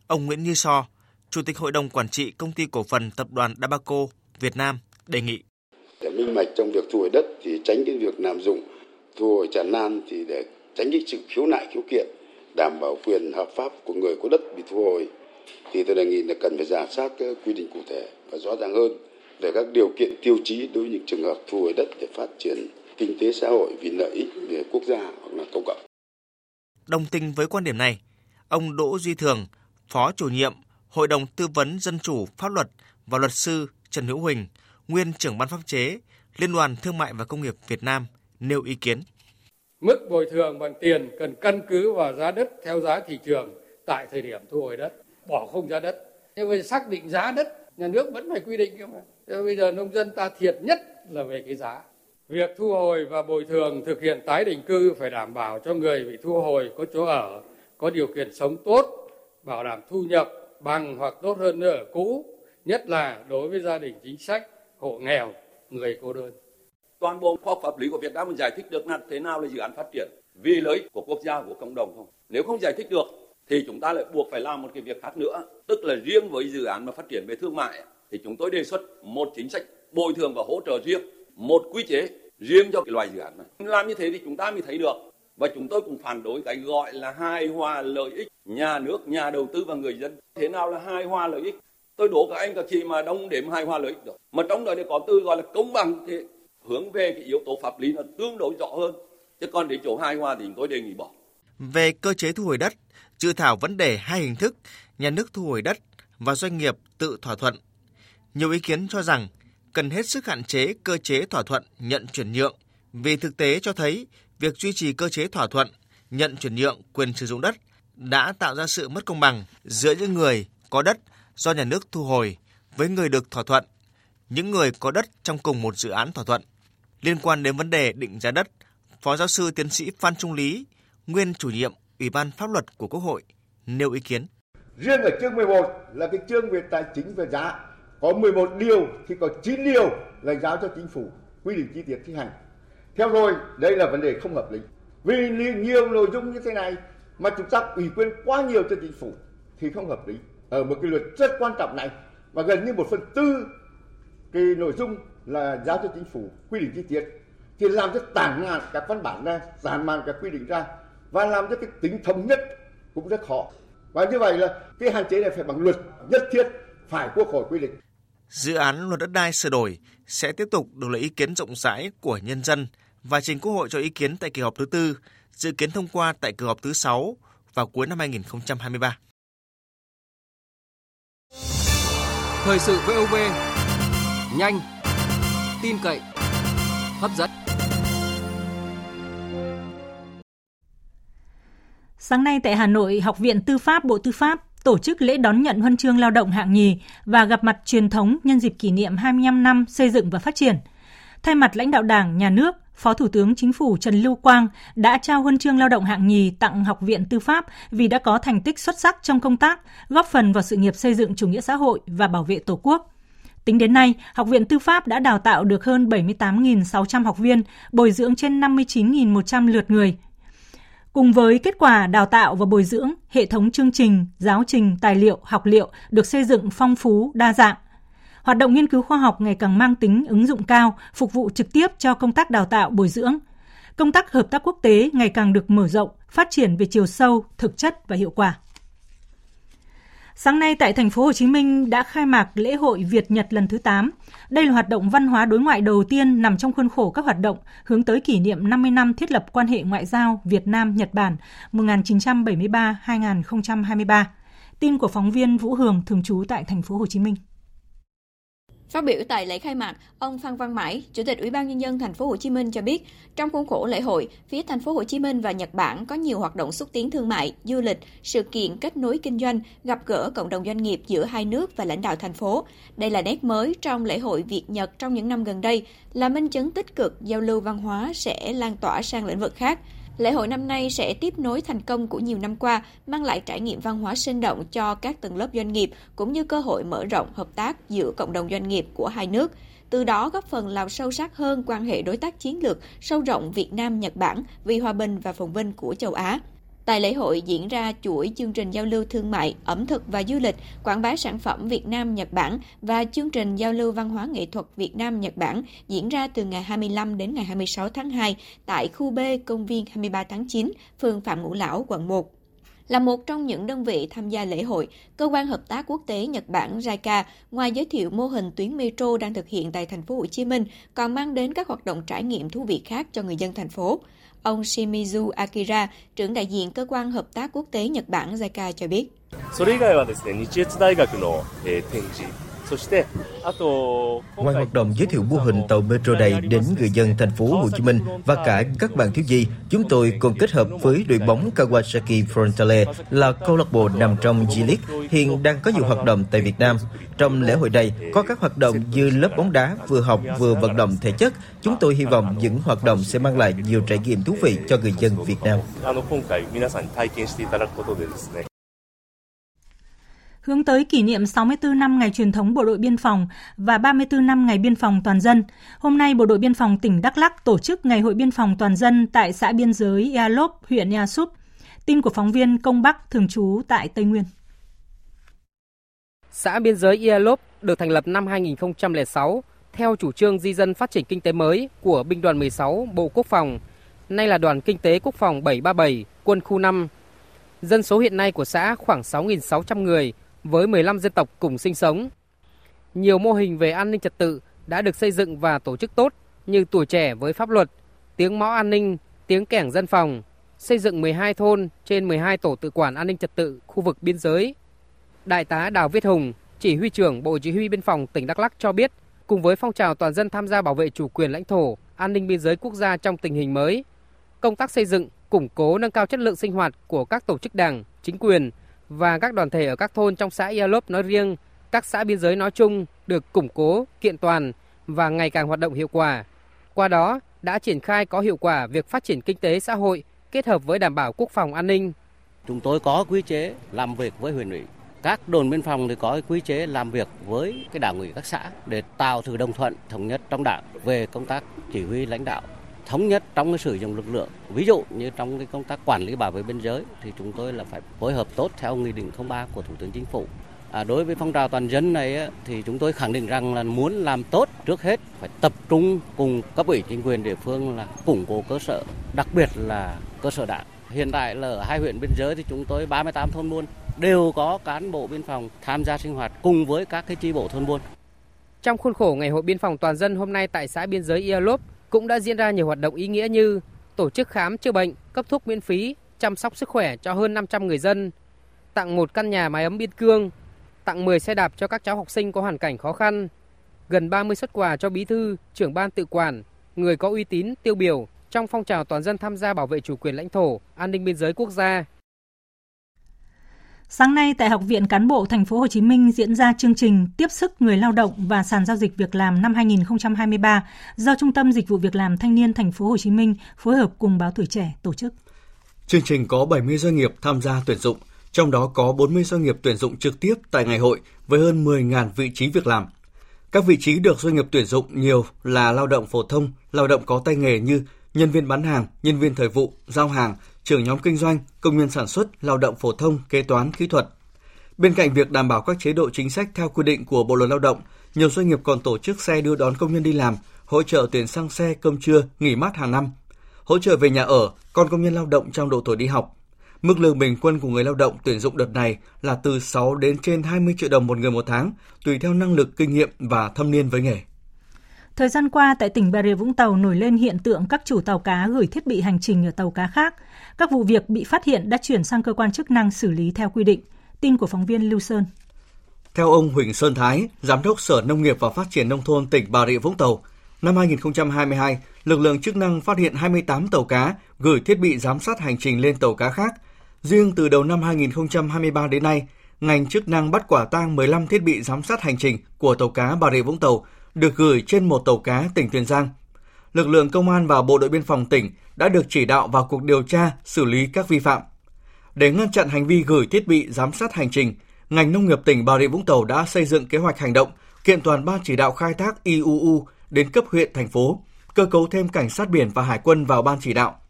Ông Nguyễn Như So, Chủ tịch Hội đồng Quản trị Công ty Cổ phần Tập đoàn Dabaco Việt Nam đề nghị. Để minh bạch trong việc thu hồi đất thì tránh cái việc lạm dụng thu hồi tràn lan thì để tránh cái sự khiếu nại khiếu kiện đảm bảo quyền hợp pháp của người có đất bị thu hồi thì tôi đề nghị là cần phải giả soát các quy định cụ thể và rõ ràng hơn về các điều kiện tiêu chí đối với những trường hợp thu hồi đất để phát triển kinh tế xã hội vì lợi ích về quốc gia hoặc là công cộng. Đồng tình với quan điểm này, ông Đỗ Duy Thường, Phó chủ nhiệm Hội đồng Tư vấn Dân chủ Pháp luật và luật sư Trần Hữu Huỳnh, nguyên trưởng ban pháp chế, Liên đoàn Thương mại và Công nghiệp Việt Nam nêu ý kiến. Mức bồi thường bằng tiền cần căn cứ vào giá đất theo giá thị trường tại thời điểm thu hồi đất, bỏ không giá đất. Nhưng mà xác định giá đất, nhà nước vẫn phải quy định cơ mà. Thế bây giờ nông dân ta thiệt nhất là về cái giá. Việc thu hồi và bồi thường thực hiện tái định cư phải đảm bảo cho người bị thu hồi có chỗ ở, có điều kiện sống tốt, bảo đảm thu nhập bằng hoặc tốt hơn nơi ở cũ, nhất là đối với gia đình chính sách, hộ nghèo, người cô đơn. Toàn bộ khoa học pháp lý của Việt Nam mình giải thích được là thế nào là dự án phát triển vì lợi ích của quốc gia của cộng đồng không? Nếu không giải thích được thì chúng ta lại buộc phải làm một cái việc khác nữa, tức là riêng với dự án mà phát triển về thương mại thì chúng tôi đề xuất một chính sách bồi thường và hỗ trợ riêng, một quy chế riêng cho cái loại dự án này. Làm như thế thì chúng ta mới thấy được và chúng tôi cũng phản đối cái gọi là hài hòa lợi ích nhà nước, nhà đầu tư và người dân. Thế nào là hài hòa lợi ích? Tôi đổ các anh các chị mà đông điểm hài hòa lợi ích được. Mà trong đó thì có từ gọi là công bằng thì hướng về cái yếu tố pháp lý nó tương đối rõ hơn. Chứ còn để chỗ hai hoa thì tôi đề nghị bỏ. Về cơ chế thu hồi đất, dự thảo vấn đề hai hình thức, nhà nước thu hồi đất và doanh nghiệp tự thỏa thuận. Nhiều ý kiến cho rằng cần hết sức hạn chế cơ chế thỏa thuận nhận chuyển nhượng vì thực tế cho thấy việc duy trì cơ chế thỏa thuận nhận chuyển nhượng quyền sử dụng đất đã tạo ra sự mất công bằng giữa những người có đất do nhà nước thu hồi với người được thỏa thuận, những người có đất trong cùng một dự án thỏa thuận. Liên quan đến vấn đề định giá đất, Phó giáo sư tiến sĩ Phan Trung Lý, nguyên chủ nhiệm Ủy ban pháp luật của Quốc hội, nêu ý kiến. Riêng ở chương 11 là cái chương về tài chính và giá, có 11 điều thì có 9 điều là giao cho chính phủ quy định chi tiết thi hành. Theo rồi, đây là vấn đề không hợp lý. Vì nhiều nội dung như thế này mà chúng ta ủy quyền quá nhiều cho chính phủ thì không hợp lý. Ở một cái luật rất quan trọng này và gần như một phần tư cái nội dung là giao cho chính phủ quy định chi tiết thì làm cho tản mạn các văn bản ra, tản mạn các quy định ra và làm cho cái tính thống nhất cũng rất khó. Và như vậy là cái hạn chế này phải bằng luật nhất thiết phải quốc hội quy định. Dự án luật đất đai sửa đổi sẽ tiếp tục được lấy ý kiến rộng rãi của nhân dân và trình Quốc hội cho ý kiến tại kỳ họp thứ tư, dự kiến thông qua tại kỳ họp thứ 6 vào cuối năm 2023. Thời sự VOV nhanh, tin cậy, hấp dẫn. Sáng nay tại Hà Nội, Học viện Tư pháp Bộ Tư pháp tổ chức lễ đón nhận huân chương lao động hạng nhì và gặp mặt truyền thống nhân dịp kỷ niệm 25 năm xây dựng và phát triển. Thay mặt lãnh đạo Đảng, Nhà nước, Phó Thủ tướng Chính phủ Trần Lưu Quang đã trao huân chương lao động hạng nhì tặng Học viện Tư pháp vì đã có thành tích xuất sắc trong công tác, góp phần vào sự nghiệp xây dựng chủ nghĩa xã hội và bảo vệ Tổ quốc. Tính đến nay, Học viện Tư pháp đã đào tạo được hơn 78.600 học viên, bồi dưỡng trên 59.100 lượt người. Cùng với kết quả đào tạo và bồi dưỡng, hệ thống chương trình, giáo trình, tài liệu, học liệu được xây dựng phong phú, đa dạng. Hoạt động nghiên cứu khoa học ngày càng mang tính ứng dụng cao, phục vụ trực tiếp cho công tác đào tạo, bồi dưỡng. Công tác hợp tác quốc tế ngày càng được mở rộng, phát triển về chiều sâu, thực chất và hiệu quả. Sáng nay tại thành phố Hồ Chí Minh đã khai mạc lễ hội Việt Nhật lần thứ 8. Đây là hoạt động văn hóa đối ngoại đầu tiên nằm trong khuôn khổ các hoạt động hướng tới kỷ niệm 50 năm thiết lập quan hệ ngoại giao Việt Nam Nhật Bản 1973-2023. Tin của phóng viên Vũ Hường, thường trú tại thành phố Hồ Chí Minh. Phát biểu tại lễ khai mạc, ông Phan Văn Mãi, Chủ tịch Ủy ban nhân dân thành phố Hồ Chí Minh cho biết, trong khuôn khổ lễ hội, phía thành phố Hồ Chí Minh và Nhật Bản có nhiều hoạt động xúc tiến thương mại, du lịch, sự kiện kết nối kinh doanh, gặp gỡ cộng đồng doanh nghiệp giữa hai nước và lãnh đạo thành phố. Đây là nét mới trong lễ hội Việt Nhật trong những năm gần đây, là minh chứng tích cực giao lưu văn hóa sẽ lan tỏa sang lĩnh vực khác. Lễ hội năm nay sẽ tiếp nối thành công của nhiều năm qua, mang lại trải nghiệm văn hóa sinh động cho các tầng lớp doanh nghiệp cũng như cơ hội mở rộng hợp tác giữa cộng đồng doanh nghiệp của hai nước. Từ đó góp phần làm sâu sắc hơn quan hệ đối tác chiến lược sâu rộng Việt Nam Nhật Bản vì hòa bình và phồn vinh của châu Á. Tại lễ hội diễn ra chuỗi chương trình giao lưu thương mại, ẩm thực và du lịch, quảng bá sản phẩm Việt Nam Nhật Bản và chương trình giao lưu văn hóa nghệ thuật Việt Nam Nhật Bản diễn ra từ ngày 25 đến ngày 26 tháng 2 tại khu B công viên 23 tháng 9, phường Phạm Ngũ Lão, quận 1. Là một trong những đơn vị tham gia lễ hội, Cơ quan Hợp tác Quốc tế Nhật Bản JICA ngoài giới thiệu mô hình tuyến metro đang thực hiện tại thành phố Hồ Chí Minh, còn mang đến các hoạt động trải nghiệm thú vị khác cho người dân thành phố. Ông Shimizu Akira, trưởng đại diện cơ quan hợp tác quốc tế Nhật Bản JICA cho biết. Ngoài hoạt động giới thiệu mô hình tàu metro này đến người dân thành phố Hồ Chí Minh và cả các bạn thiếu nhi, chúng tôi còn kết hợp với đội bóng Kawasaki Frontale là câu lạc bộ nằm trong G-League hiện đang có nhiều hoạt động tại Việt Nam. Trong lễ hội này có các hoạt động như lớp bóng đá vừa học vừa vận động thể chất. Chúng tôi hy vọng những hoạt động sẽ mang lại nhiều trải nghiệm thú vị cho người dân Việt Nam hướng tới kỷ niệm 64 năm ngày truyền thống Bộ đội Biên phòng và 34 năm ngày biên phòng toàn dân. Hôm nay, Bộ đội Biên phòng tỉnh Đắk lắc tổ chức Ngày hội biên phòng toàn dân tại xã biên giới Ea Lốp, huyện Ea Súp. Tin của phóng viên Công Bắc thường trú tại Tây Nguyên. Xã biên giới Ea Lốp được thành lập năm 2006 theo chủ trương di dân phát triển kinh tế mới của Binh đoàn 16 Bộ Quốc phòng, nay là Đoàn Kinh tế Quốc phòng 737, quân khu 5. Dân số hiện nay của xã khoảng 6.600 người, với 15 dân tộc cùng sinh sống. Nhiều mô hình về an ninh trật tự đã được xây dựng và tổ chức tốt như tuổi trẻ với pháp luật, tiếng mõ an ninh, tiếng kẻng dân phòng, xây dựng 12 thôn trên 12 tổ tự quản an ninh trật tự khu vực biên giới. Đại tá Đào Viết Hùng, chỉ huy trưởng Bộ Chỉ huy Biên phòng tỉnh Đắk Lắk cho biết, cùng với phong trào toàn dân tham gia bảo vệ chủ quyền lãnh thổ, an ninh biên giới quốc gia trong tình hình mới, công tác xây dựng, củng cố nâng cao chất lượng sinh hoạt của các tổ chức đảng, chính quyền và các đoàn thể ở các thôn trong xã Yalop nói riêng, các xã biên giới nói chung được củng cố, kiện toàn và ngày càng hoạt động hiệu quả. Qua đó đã triển khai có hiệu quả việc phát triển kinh tế xã hội kết hợp với đảm bảo quốc phòng an ninh. Chúng tôi có quy chế làm việc với huyện ủy. Các đồn biên phòng thì có quy chế làm việc với cái đảng ủy các xã để tạo sự đồng thuận thống nhất trong đảng về công tác chỉ huy lãnh đạo thống nhất trong cái sử dụng lực lượng. Ví dụ như trong cái công tác quản lý bảo vệ biên giới thì chúng tôi là phải phối hợp tốt theo nghị định 03 của Thủ tướng Chính phủ. À, đối với phong trào toàn dân này thì chúng tôi khẳng định rằng là muốn làm tốt trước hết phải tập trung cùng cấp ủy chính quyền địa phương là củng cố cơ sở, đặc biệt là cơ sở đảng. Hiện tại là ở hai huyện biên giới thì chúng tôi 38 thôn buôn đều có cán bộ biên phòng tham gia sinh hoạt cùng với các cái chi bộ thôn buôn. Trong khuôn khổ Ngày hội biên phòng toàn dân hôm nay tại xã biên giới Ialop, cũng đã diễn ra nhiều hoạt động ý nghĩa như tổ chức khám chữa bệnh, cấp thuốc miễn phí, chăm sóc sức khỏe cho hơn 500 người dân, tặng một căn nhà mái ấm biên cương, tặng 10 xe đạp cho các cháu học sinh có hoàn cảnh khó khăn, gần 30 xuất quà cho bí thư, trưởng ban tự quản, người có uy tín, tiêu biểu trong phong trào toàn dân tham gia bảo vệ chủ quyền lãnh thổ, an ninh biên giới quốc gia. Sáng nay tại Học viện Cán bộ Thành phố Hồ Chí Minh diễn ra chương trình Tiếp sức người lao động và sàn giao dịch việc làm năm 2023 do Trung tâm Dịch vụ Việc làm Thanh niên Thành phố Hồ Chí Minh phối hợp cùng báo Tuổi trẻ tổ chức. Chương trình có 70 doanh nghiệp tham gia tuyển dụng, trong đó có 40 doanh nghiệp tuyển dụng trực tiếp tại ngày hội với hơn 10.000 vị trí việc làm. Các vị trí được doanh nghiệp tuyển dụng nhiều là lao động phổ thông, lao động có tay nghề như nhân viên bán hàng, nhân viên thời vụ, giao hàng, trưởng nhóm kinh doanh, công nhân sản xuất, lao động phổ thông, kế toán, kỹ thuật. Bên cạnh việc đảm bảo các chế độ chính sách theo quy định của Bộ luật Lao động, nhiều doanh nghiệp còn tổ chức xe đưa đón công nhân đi làm, hỗ trợ tiền xăng xe, cơm trưa, nghỉ mát hàng năm, hỗ trợ về nhà ở, con công nhân lao động trong độ tuổi đi học. Mức lương bình quân của người lao động tuyển dụng đợt này là từ 6 đến trên 20 triệu đồng một người một tháng, tùy theo năng lực, kinh nghiệm và thâm niên với nghề. Thời gian qua, tại tỉnh Bà Rịa Vũng Tàu nổi lên hiện tượng các chủ tàu cá gửi thiết bị hành trình ở tàu cá khác. Các vụ việc bị phát hiện đã chuyển sang cơ quan chức năng xử lý theo quy định. Tin của phóng viên Lưu Sơn. Theo ông Huỳnh Sơn Thái, Giám đốc Sở Nông nghiệp và Phát triển Nông thôn tỉnh Bà Rịa Vũng Tàu, năm 2022, lực lượng chức năng phát hiện 28 tàu cá gửi thiết bị giám sát hành trình lên tàu cá khác. Riêng từ đầu năm 2023 đến nay, ngành chức năng bắt quả tang 15 thiết bị giám sát hành trình của tàu cá Bà Rịa Vũng Tàu được gửi trên một tàu cá tỉnh Tiền Giang. Lực lượng công an và bộ đội biên phòng tỉnh đã được chỉ đạo vào cuộc điều tra, xử lý các vi phạm. Để ngăn chặn hành vi gửi thiết bị giám sát hành trình, ngành nông nghiệp tỉnh Bà Rịa Vũng Tàu đã xây dựng kế hoạch hành động, kiện toàn ban chỉ đạo khai thác IUU đến cấp huyện thành phố, cơ cấu thêm cảnh sát biển và hải quân vào ban chỉ đạo.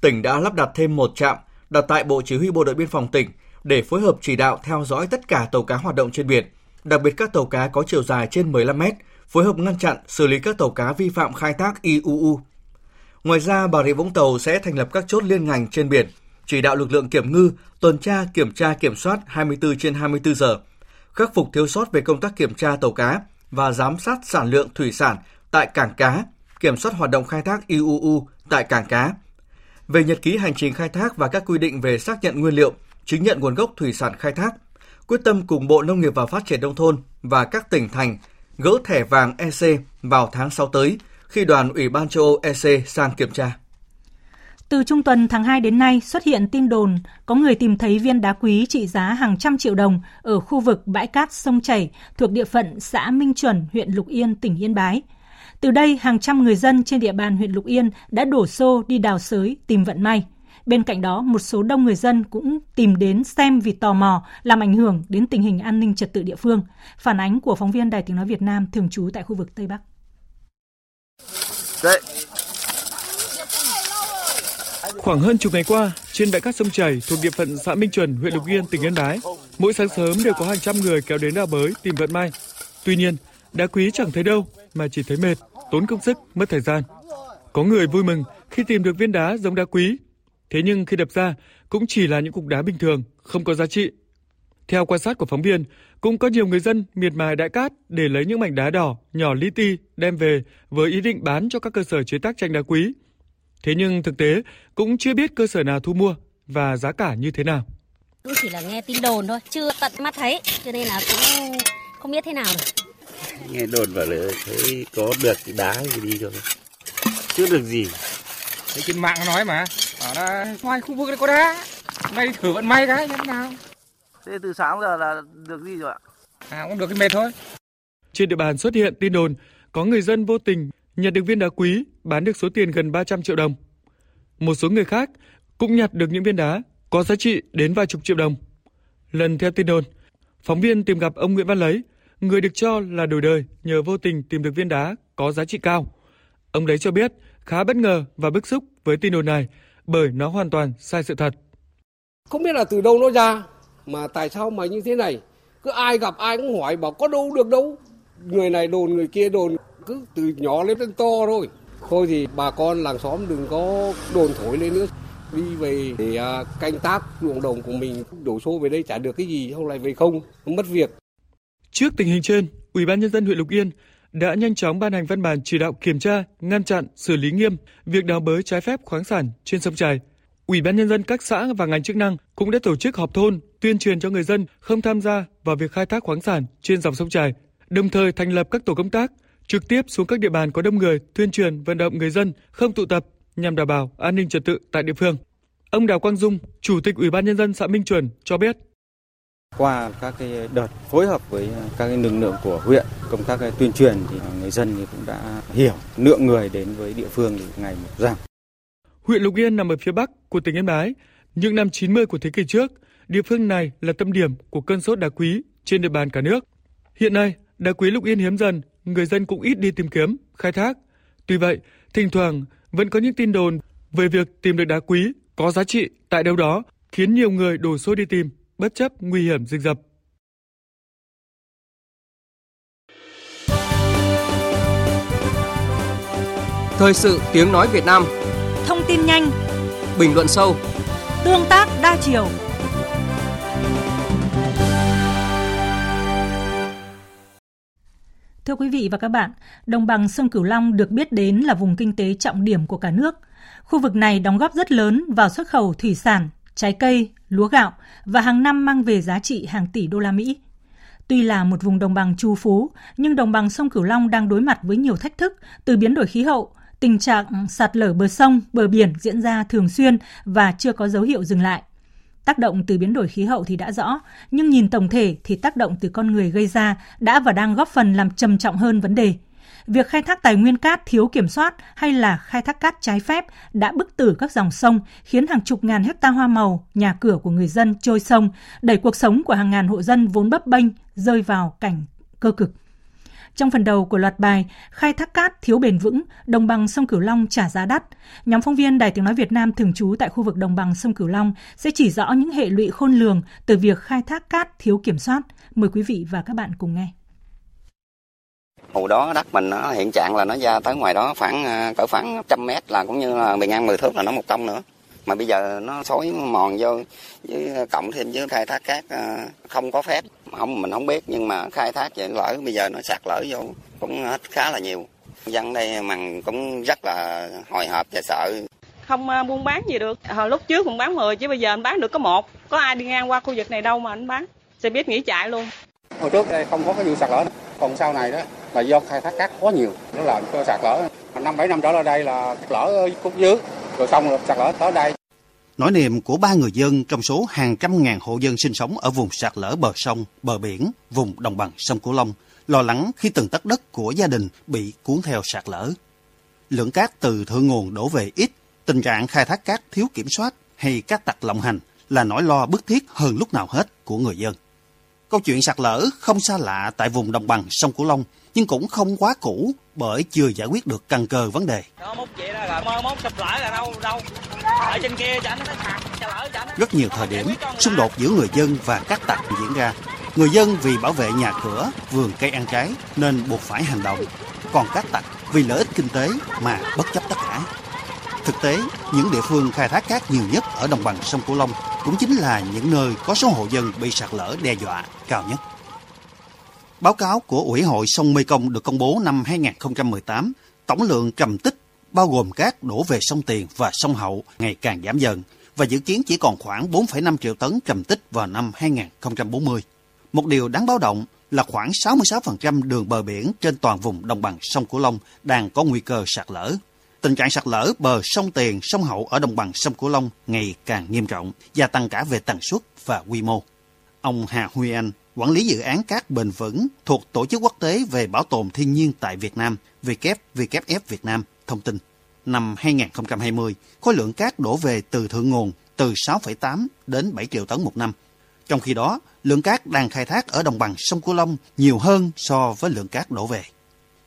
Tỉnh đã lắp đặt thêm một trạm đặt tại Bộ Chỉ huy Bộ đội Biên phòng tỉnh để phối hợp chỉ đạo theo dõi tất cả tàu cá hoạt động trên biển, đặc biệt các tàu cá có chiều dài trên 15 mét, phối hợp ngăn chặn, xử lý các tàu cá vi phạm khai thác IUU. Ngoài ra, Bà Rịa Vũng Tàu sẽ thành lập các chốt liên ngành trên biển, chỉ đạo lực lượng kiểm ngư tuần tra, kiểm tra, kiểm soát 24 trên 24 giờ, khắc phục thiếu sót về công tác kiểm tra tàu cá và giám sát sản lượng thủy sản tại cảng cá, kiểm soát hoạt động khai thác IUU tại cảng cá. Về nhật ký hành trình khai thác và các quy định về xác nhận nguyên liệu, chứng nhận nguồn gốc thủy sản khai thác, quyết tâm cùng Bộ Nông nghiệp và Phát triển Nông thôn và các tỉnh thành gỡ thẻ vàng EC vào tháng 6 tới khi đoàn Ủy ban châu Âu EC sang kiểm tra. Từ trung tuần tháng 2 đến nay xuất hiện tin đồn có người tìm thấy viên đá quý trị giá hàng trăm triệu đồng ở khu vực bãi cát sông Chảy thuộc địa phận xã Minh Chuẩn, huyện Lục Yên, tỉnh Yên Bái. Từ đây, hàng trăm người dân trên địa bàn huyện Lục Yên đã đổ xô đi đào sới tìm vận may. Bên cạnh đó, một số đông người dân cũng tìm đến xem vì tò mò, làm ảnh hưởng đến tình hình an ninh trật tự địa phương. Phản ánh của phóng viên Đài Tiếng Nói Việt Nam thường trú tại khu vực Tây Bắc. Đấy. Khoảng hơn chục ngày qua, trên bãi cát sông Chảy thuộc địa phận xã Minh Chuẩn, huyện Lục Yên, tỉnh Yên Bái, mỗi sáng sớm đều có hàng trăm người kéo đến đào bới tìm vận may. Tuy nhiên, đá quý chẳng thấy đâu mà chỉ thấy mệt, tốn công sức, mất thời gian. Có người vui mừng khi tìm được viên đá giống đá quý, thế nhưng khi đập ra cũng chỉ là những cục đá bình thường, không có giá trị. Theo quan sát của phóng viên, cũng có nhiều người dân miệt mài đại cát để lấy những mảnh đá đỏ, nhỏ li ti đem về với ý định bán cho các cơ sở chế tác tranh đá quý. Thế nhưng thực tế cũng chưa biết cơ sở nào thu mua và giá cả như thế nào. Cũng chỉ là nghe tin đồn thôi, chưa tận mắt thấy, cho nên là cũng không biết thế nào được. Nghe đồn bảo là thấy có được cái đá gì đi rồi. Chưa được gì. Thấy trên mạng nói mà, bảo là ngoài khu vực này có đá. Nay thử vận may cái như thế nào. Thế từ sáng giờ là được gì rồi ạ? À cũng được cái mệt thôi. Trên địa bàn xuất hiện tin đồn có người dân vô tình nhặt được viên đá quý bán được số tiền gần 300 triệu đồng. Một số người khác cũng nhặt được những viên đá có giá trị đến vài chục triệu đồng. Lần theo tin đồn, phóng viên tìm gặp ông Nguyễn Văn Lấy, người được cho là đổi đời nhờ vô tình tìm được viên đá có giá trị cao. Ông Lấy cho biết khá bất ngờ và bức xúc với tin đồn này bởi nó hoàn toàn sai sự thật. Không biết là từ đâu nó ra mà tại sao mà như thế này? Cứ ai gặp ai cũng hỏi bảo có đâu được đâu. Người này đồn người kia đồn cứ từ nhỏ lên đến to thôi. Thôi thì bà con làng xóm đừng có đồn thổi lên nữa. Đi về để à, canh tác ruộng đồng của mình đổ xô về đây chả được cái gì không lại về không mất việc. Trước tình hình trên ủy ban nhân dân huyện lục yên đã nhanh chóng ban hành văn bản chỉ đạo kiểm tra ngăn chặn xử lý nghiêm việc đào bới trái phép khoáng sản trên sông trài Ủy ban nhân dân các xã và ngành chức năng cũng đã tổ chức họp thôn tuyên truyền cho người dân không tham gia vào việc khai thác khoáng sản trên dòng sông Trài, đồng thời thành lập các tổ công tác trực tiếp xuống các địa bàn có đông người tuyên truyền vận động người dân không tụ tập nhằm đảm bảo an ninh trật tự tại địa phương. Ông Đào Quang Dung, Chủ tịch Ủy ban nhân dân xã Minh Chuẩn cho biết qua các cái đợt phối hợp với các cái lực lượng của huyện công tác tuyên truyền thì người dân thì cũng đã hiểu lượng người đến với địa phương thì ngày một giảm Huyện Lục Yên nằm ở phía bắc của tỉnh Yên Bái. Những năm 90 của thế kỷ trước, địa phương này là tâm điểm của cơn sốt đá quý trên địa bàn cả nước. Hiện nay, đá quý Lục Yên hiếm dần, người dân cũng ít đi tìm kiếm, khai thác. Tuy vậy, thỉnh thoảng vẫn có những tin đồn về việc tìm được đá quý có giá trị tại đâu đó, khiến nhiều người đổ xô đi tìm, bất chấp nguy hiểm dịch dập. Thời sự tiếng nói Việt Nam Thông tin nhanh Bình luận sâu Tương tác đa chiều Thưa quý vị và các bạn, đồng bằng sông Cửu Long được biết đến là vùng kinh tế trọng điểm của cả nước. Khu vực này đóng góp rất lớn vào xuất khẩu thủy sản, trái cây, lúa gạo và hàng năm mang về giá trị hàng tỷ đô la Mỹ. Tuy là một vùng đồng bằng trù phú, nhưng đồng bằng sông Cửu Long đang đối mặt với nhiều thách thức từ biến đổi khí hậu, tình trạng sạt lở bờ sông, bờ biển diễn ra thường xuyên và chưa có dấu hiệu dừng lại. Tác động từ biến đổi khí hậu thì đã rõ, nhưng nhìn tổng thể thì tác động từ con người gây ra đã và đang góp phần làm trầm trọng hơn vấn đề. Việc khai thác tài nguyên cát thiếu kiểm soát hay là khai thác cát trái phép đã bức tử các dòng sông, khiến hàng chục ngàn hecta hoa màu, nhà cửa của người dân trôi sông, đẩy cuộc sống của hàng ngàn hộ dân vốn bấp bênh rơi vào cảnh cơ cực. Trong phần đầu của loạt bài Khai thác cát thiếu bền vững, đồng bằng sông Cửu Long trả giá đắt, nhóm phóng viên Đài Tiếng Nói Việt Nam thường trú tại khu vực đồng bằng sông Cửu Long sẽ chỉ rõ những hệ lụy khôn lường từ việc khai thác cát thiếu kiểm soát. Mời quý vị và các bạn cùng nghe. Hồi đó đất mình nó hiện trạng là nó ra tới ngoài đó khoảng à, cỡ khoảng trăm mét là cũng như là bề ngang 10 thước là nó một công nữa. Mà bây giờ nó xối mòn vô với cộng thêm với khai thác cát à, không có phép. Không mình không biết nhưng mà khai thác vậy lỡ bây giờ nó sạt lở vô cũng hết khá là nhiều. Dân đây mằng cũng rất là hồi hộp và sợ. Không à, buôn bán gì được. Hồi lúc trước cũng bán 10 chứ bây giờ anh bán được có một. Có ai đi ngang qua khu vực này đâu mà anh bán. Xe biết nghỉ chạy luôn. Hồi trước đây không có cái vụ sạt lở còn sau này đó là do khai thác cát quá nhiều nó làm cho sạt lở năm bảy năm trở lại đây là lở ở khúc dưới rồi xong rồi sạt lở tới đây Nỗi niềm của ba người dân trong số hàng trăm ngàn hộ dân sinh sống ở vùng sạt lở bờ sông, bờ biển, vùng đồng bằng sông Cửu Long, lo lắng khi từng tấc đất của gia đình bị cuốn theo sạt lở. Lượng cát từ thượng nguồn đổ về ít, tình trạng khai thác cát thiếu kiểm soát hay cát tặc lộng hành là nỗi lo bức thiết hơn lúc nào hết của người dân. Câu chuyện sạt lở không xa lạ tại vùng đồng bằng sông Cửu Long, nhưng cũng không quá cũ bởi chưa giải quyết được căn cơ vấn đề. Rất nhiều thời điểm, xung đột giữa người dân và các tặc diễn ra. Người dân vì bảo vệ nhà cửa, vườn cây ăn trái nên buộc phải hành động. Còn các tặc vì lợi ích kinh tế mà bất chấp tất cả. Thực tế, những địa phương khai thác cát nhiều nhất ở đồng bằng sông Cửu Long cũng chính là những nơi có số hộ dân bị sạt lở đe dọa cao nhất. Báo cáo của Ủy hội sông Mekong được công bố năm 2018, tổng lượng trầm tích bao gồm cát đổ về sông Tiền và sông Hậu ngày càng giảm dần và dự kiến chỉ còn khoảng 4,5 triệu tấn trầm tích vào năm 2040. Một điều đáng báo động là khoảng 66% đường bờ biển trên toàn vùng đồng bằng sông Cửu Long đang có nguy cơ sạt lở. Tình trạng sạt lở bờ sông Tiền, sông Hậu ở đồng bằng sông Cửu Long ngày càng nghiêm trọng, gia tăng cả về tần suất và quy mô. Ông Hà Huy Anh, quản lý dự án cát bền vững thuộc Tổ chức Quốc tế về Bảo tồn Thiên nhiên tại Việt Nam, WWF Việt Nam, thông tin. Năm 2020, khối lượng cát đổ về từ thượng nguồn từ 6,8 đến 7 triệu tấn một năm. Trong khi đó, lượng cát đang khai thác ở đồng bằng sông Cửu Long nhiều hơn so với lượng cát đổ về.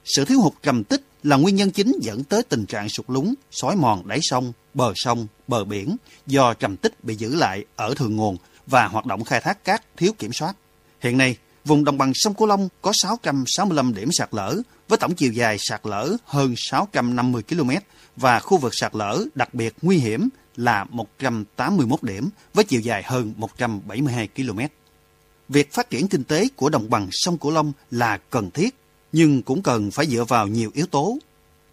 Sự thiếu hụt trầm tích là nguyên nhân chính dẫn tới tình trạng sụt lún, xói mòn đáy sông, bờ sông, bờ biển do trầm tích bị giữ lại ở thượng nguồn và hoạt động khai thác cát thiếu kiểm soát. Hiện nay, vùng đồng bằng sông Cửu Long có 665 điểm sạt lở với tổng chiều dài sạt lở hơn 650 km và khu vực sạt lở đặc biệt nguy hiểm là 181 điểm với chiều dài hơn 172 km. Việc phát triển kinh tế của đồng bằng sông Cửu Long là cần thiết, nhưng cũng cần phải dựa vào nhiều yếu tố.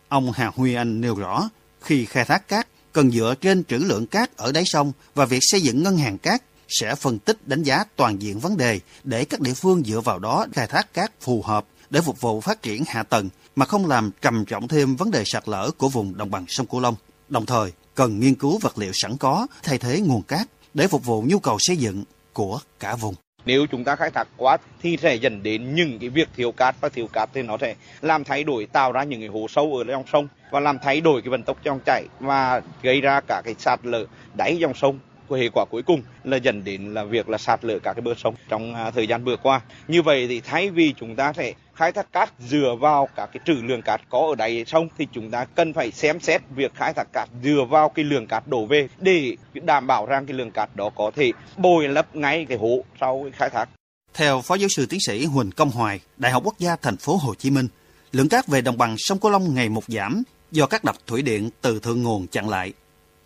Ông Hà Huy Anh nêu rõ, khi khai thác cát cần dựa trên trữ lượng cát ở đáy sông và việc xây dựng ngân hàng cát sẽ phân tích đánh giá toàn diện vấn đề để các địa phương dựa vào đó khai thác cát phù hợp để phục vụ phát triển hạ tầng mà không làm trầm trọng thêm vấn đề sạt lở của vùng đồng bằng sông Cửu Long. Đồng thời, cần nghiên cứu vật liệu sẵn có thay thế nguồn cát để phục vụ nhu cầu xây dựng của cả vùng. Nếu chúng ta khai thác quá thì sẽ dẫn đến những cái việc thiếu cát và thiếu cát thì nó sẽ làm thay đổi tạo ra những cái hồ sâu ở trong sông và làm thay đổi cái vận tốc trong chảy và gây ra cả cái sạt lở đáy dòng sông của hệ quả cuối cùng là dẫn đến là việc là sạt lở các cái bờ sông trong à, thời gian vừa qua. Như vậy thì thay vì chúng ta sẽ khai thác cát dựa vào các cái trữ lượng cát có ở đáy sông thì chúng ta cần phải xem xét việc khai thác cát dựa vào cái lượng cát đổ về để đảm bảo rằng cái lượng cát đó có thể bồi lấp ngay cái hố sau khai thác. Theo Phó Giáo sư Tiến sĩ Huỳnh Công Hoài, Đại học Quốc gia Thành phố Hồ Chí Minh, lượng cát về đồng bằng sông Cửu Long ngày một giảm do các đập thủy điện từ thượng nguồn chặn lại.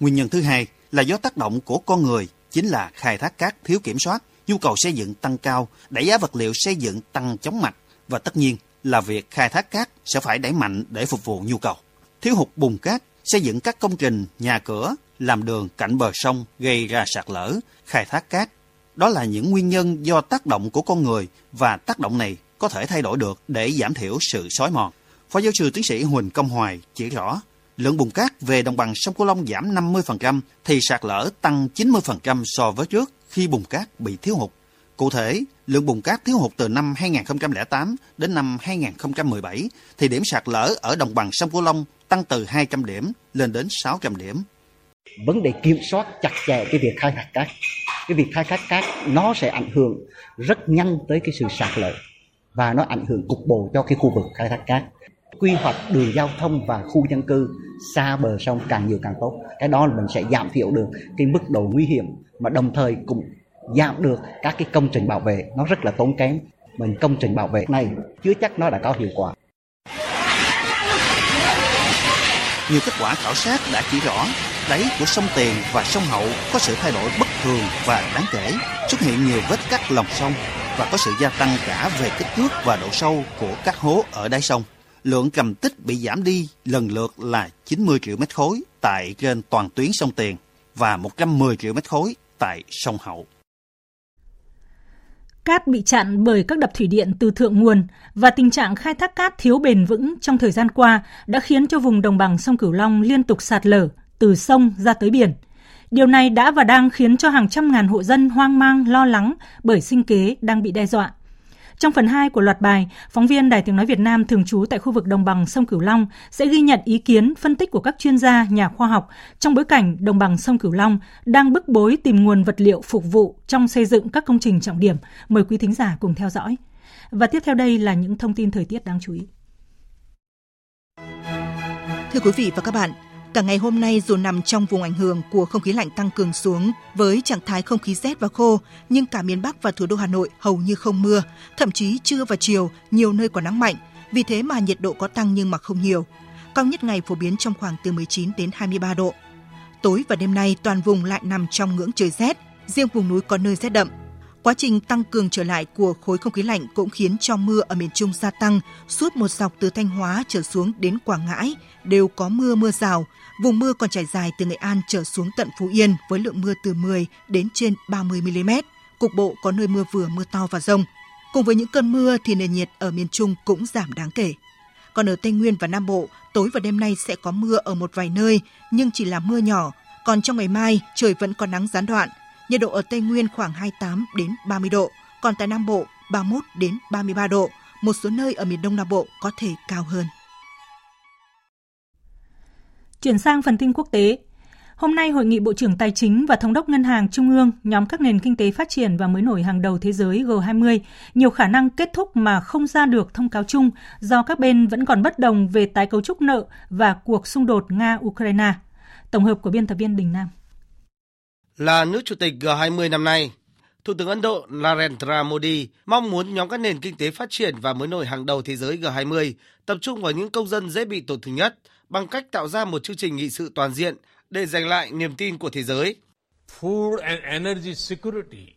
Nguyên nhân thứ hai là do tác động của con người, chính là khai thác cát thiếu kiểm soát, nhu cầu xây dựng tăng cao, đẩy giá vật liệu xây dựng tăng chóng mặt và tất nhiên là việc khai thác cát sẽ phải đẩy mạnh để phục vụ nhu cầu. Thiếu hụt bùn cát, xây dựng các công trình, nhà cửa, làm đường cạnh bờ sông gây ra sạt lở, khai thác cát. Đó là những nguyên nhân do tác động của con người và tác động này có thể thay đổi được để giảm thiểu sự xói mòn. Phó giáo sư tiến sĩ Huỳnh Công Hoài chỉ rõ, lượng bùn cát về đồng bằng sông Cửu Long giảm 50% thì sạt lở tăng 90% so với trước khi bùn cát bị thiếu hụt. Cụ thể, lượng bùn cát thiếu hụt từ năm 2008 đến năm 2017 thì điểm sạt lở ở đồng bằng sông Cửu Long tăng từ 200 điểm lên đến 600 điểm. Vấn đề kiểm soát chặt chẽ cái việc khai thác cát. Cái việc khai thác cát nó sẽ ảnh hưởng rất nhanh tới cái sự sạt lở và nó ảnh hưởng cục bộ cho cái khu vực khai thác cát quy hoạch đường giao thông và khu dân cư xa bờ sông càng nhiều càng tốt. Cái đó là mình sẽ giảm thiểu được cái mức độ nguy hiểm mà đồng thời cũng giảm được các cái công trình bảo vệ. Nó rất là tốn kém mình công trình bảo vệ này chưa chắc nó đã có hiệu quả. Nhiều kết quả khảo sát đã chỉ rõ đáy của sông Tiền và sông Hậu có sự thay đổi bất thường và đáng kể, xuất hiện nhiều vết cắt lòng sông và có sự gia tăng cả về kích thước và độ sâu của các hố ở đáy sông lượng cầm tích bị giảm đi lần lượt là 90 triệu mét khối tại trên toàn tuyến sông Tiền và 110 triệu mét khối tại sông Hậu. Cát bị chặn bởi các đập thủy điện từ thượng nguồn và tình trạng khai thác cát thiếu bền vững trong thời gian qua đã khiến cho vùng đồng bằng sông Cửu Long liên tục sạt lở từ sông ra tới biển. Điều này đã và đang khiến cho hàng trăm ngàn hộ dân hoang mang, lo lắng bởi sinh kế đang bị đe dọa. Trong phần 2 của loạt bài, phóng viên Đài Tiếng Nói Việt Nam thường trú tại khu vực đồng bằng sông Cửu Long sẽ ghi nhận ý kiến, phân tích của các chuyên gia, nhà khoa học trong bối cảnh đồng bằng sông Cửu Long đang bức bối tìm nguồn vật liệu phục vụ trong xây dựng các công trình trọng điểm. Mời quý thính giả cùng theo dõi. Và tiếp theo đây là những thông tin thời tiết đáng chú ý. Thưa quý vị và các bạn, Cả ngày hôm nay dù nằm trong vùng ảnh hưởng của không khí lạnh tăng cường xuống với trạng thái không khí rét và khô, nhưng cả miền Bắc và thủ đô Hà Nội hầu như không mưa, thậm chí trưa và chiều nhiều nơi có nắng mạnh, vì thế mà nhiệt độ có tăng nhưng mà không nhiều. Cao nhất ngày phổ biến trong khoảng từ 19 đến 23 độ. Tối và đêm nay toàn vùng lại nằm trong ngưỡng trời rét, riêng vùng núi có nơi rét đậm. Quá trình tăng cường trở lại của khối không khí lạnh cũng khiến cho mưa ở miền Trung gia tăng, suốt một dọc từ Thanh Hóa trở xuống đến Quảng Ngãi đều có mưa mưa rào, Vùng mưa còn trải dài từ Nghệ An trở xuống tận Phú Yên với lượng mưa từ 10 đến trên 30 mm. Cục bộ có nơi mưa vừa mưa to và rông. Cùng với những cơn mưa thì nền nhiệt ở miền Trung cũng giảm đáng kể. Còn ở Tây Nguyên và Nam Bộ, tối và đêm nay sẽ có mưa ở một vài nơi, nhưng chỉ là mưa nhỏ. Còn trong ngày mai, trời vẫn có nắng gián đoạn. Nhiệt độ ở Tây Nguyên khoảng 28 đến 30 độ, còn tại Nam Bộ 31 đến 33 độ. Một số nơi ở miền Đông Nam Bộ có thể cao hơn. Chuyển sang phần tin quốc tế. Hôm nay, Hội nghị Bộ trưởng Tài chính và Thống đốc Ngân hàng Trung ương, nhóm các nền kinh tế phát triển và mới nổi hàng đầu thế giới G20, nhiều khả năng kết thúc mà không ra được thông cáo chung do các bên vẫn còn bất đồng về tái cấu trúc nợ và cuộc xung đột Nga-Ukraine. Tổng hợp của biên tập viên Đình Nam. Là nước chủ tịch G20 năm nay, Thủ tướng Ấn Độ Narendra Modi mong muốn nhóm các nền kinh tế phát triển và mới nổi hàng đầu thế giới G20 tập trung vào những công dân dễ bị tổn thương nhất – bằng cách tạo ra một chương trình nghị sự toàn diện để giành lại niềm tin của thế giới. Food and energy security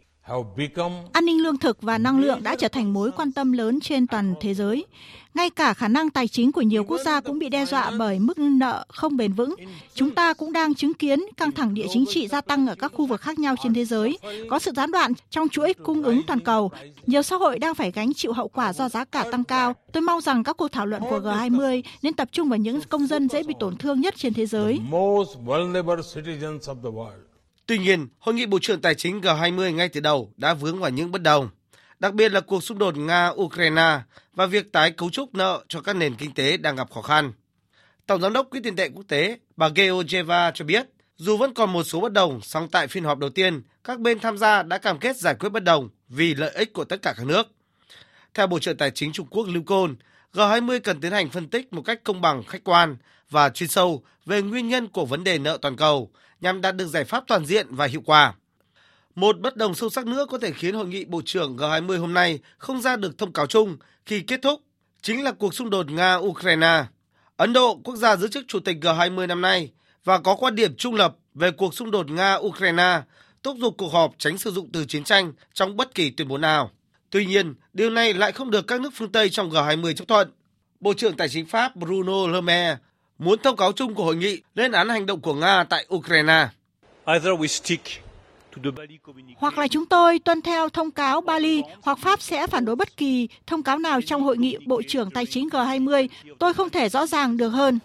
An ninh lương thực và năng lượng đã trở thành mối quan tâm lớn trên toàn thế giới. Ngay cả khả năng tài chính của nhiều quốc gia cũng bị đe dọa bởi mức nợ không bền vững. Chúng ta cũng đang chứng kiến căng thẳng địa chính trị gia tăng ở các khu vực khác nhau trên thế giới, có sự gián đoạn trong chuỗi cung ứng toàn cầu. Nhiều xã hội đang phải gánh chịu hậu quả do giá cả tăng cao. Tôi mong rằng các cuộc thảo luận của G20 nên tập trung vào những công dân dễ bị tổn thương nhất trên thế giới. Tuy nhiên, Hội nghị Bộ trưởng Tài chính G20 ngay từ đầu đã vướng vào những bất đồng, đặc biệt là cuộc xung đột Nga-Ukraine và việc tái cấu trúc nợ cho các nền kinh tế đang gặp khó khăn. Tổng giám đốc Quỹ tiền tệ quốc tế bà Georgieva cho biết, dù vẫn còn một số bất đồng, song tại phiên họp đầu tiên, các bên tham gia đã cam kết giải quyết bất đồng vì lợi ích của tất cả các nước. Theo Bộ trưởng Tài chính Trung Quốc Lưu Côn, G20 cần tiến hành phân tích một cách công bằng, khách quan và chuyên sâu về nguyên nhân của vấn đề nợ toàn cầu nhằm đạt được giải pháp toàn diện và hiệu quả. Một bất đồng sâu sắc nữa có thể khiến hội nghị Bộ trưởng G20 hôm nay không ra được thông cáo chung khi kết thúc chính là cuộc xung đột Nga-Ukraine. Ấn Độ, quốc gia giữ chức chủ tịch G20 năm nay và có quan điểm trung lập về cuộc xung đột Nga-Ukraine, thúc giục cuộc họp tránh sử dụng từ chiến tranh trong bất kỳ tuyên bố nào. Tuy nhiên, điều này lại không được các nước phương Tây trong G20 chấp thuận. Bộ trưởng Tài chính Pháp Bruno Le Maire muốn thông cáo chung của hội nghị lên án hành động của Nga tại Ukraine. Hoặc là chúng tôi tuân theo thông cáo Bali, hoặc Pháp sẽ phản đối bất kỳ thông cáo nào trong hội nghị Bộ trưởng Tài chính G20. Tôi không thể rõ ràng được hơn.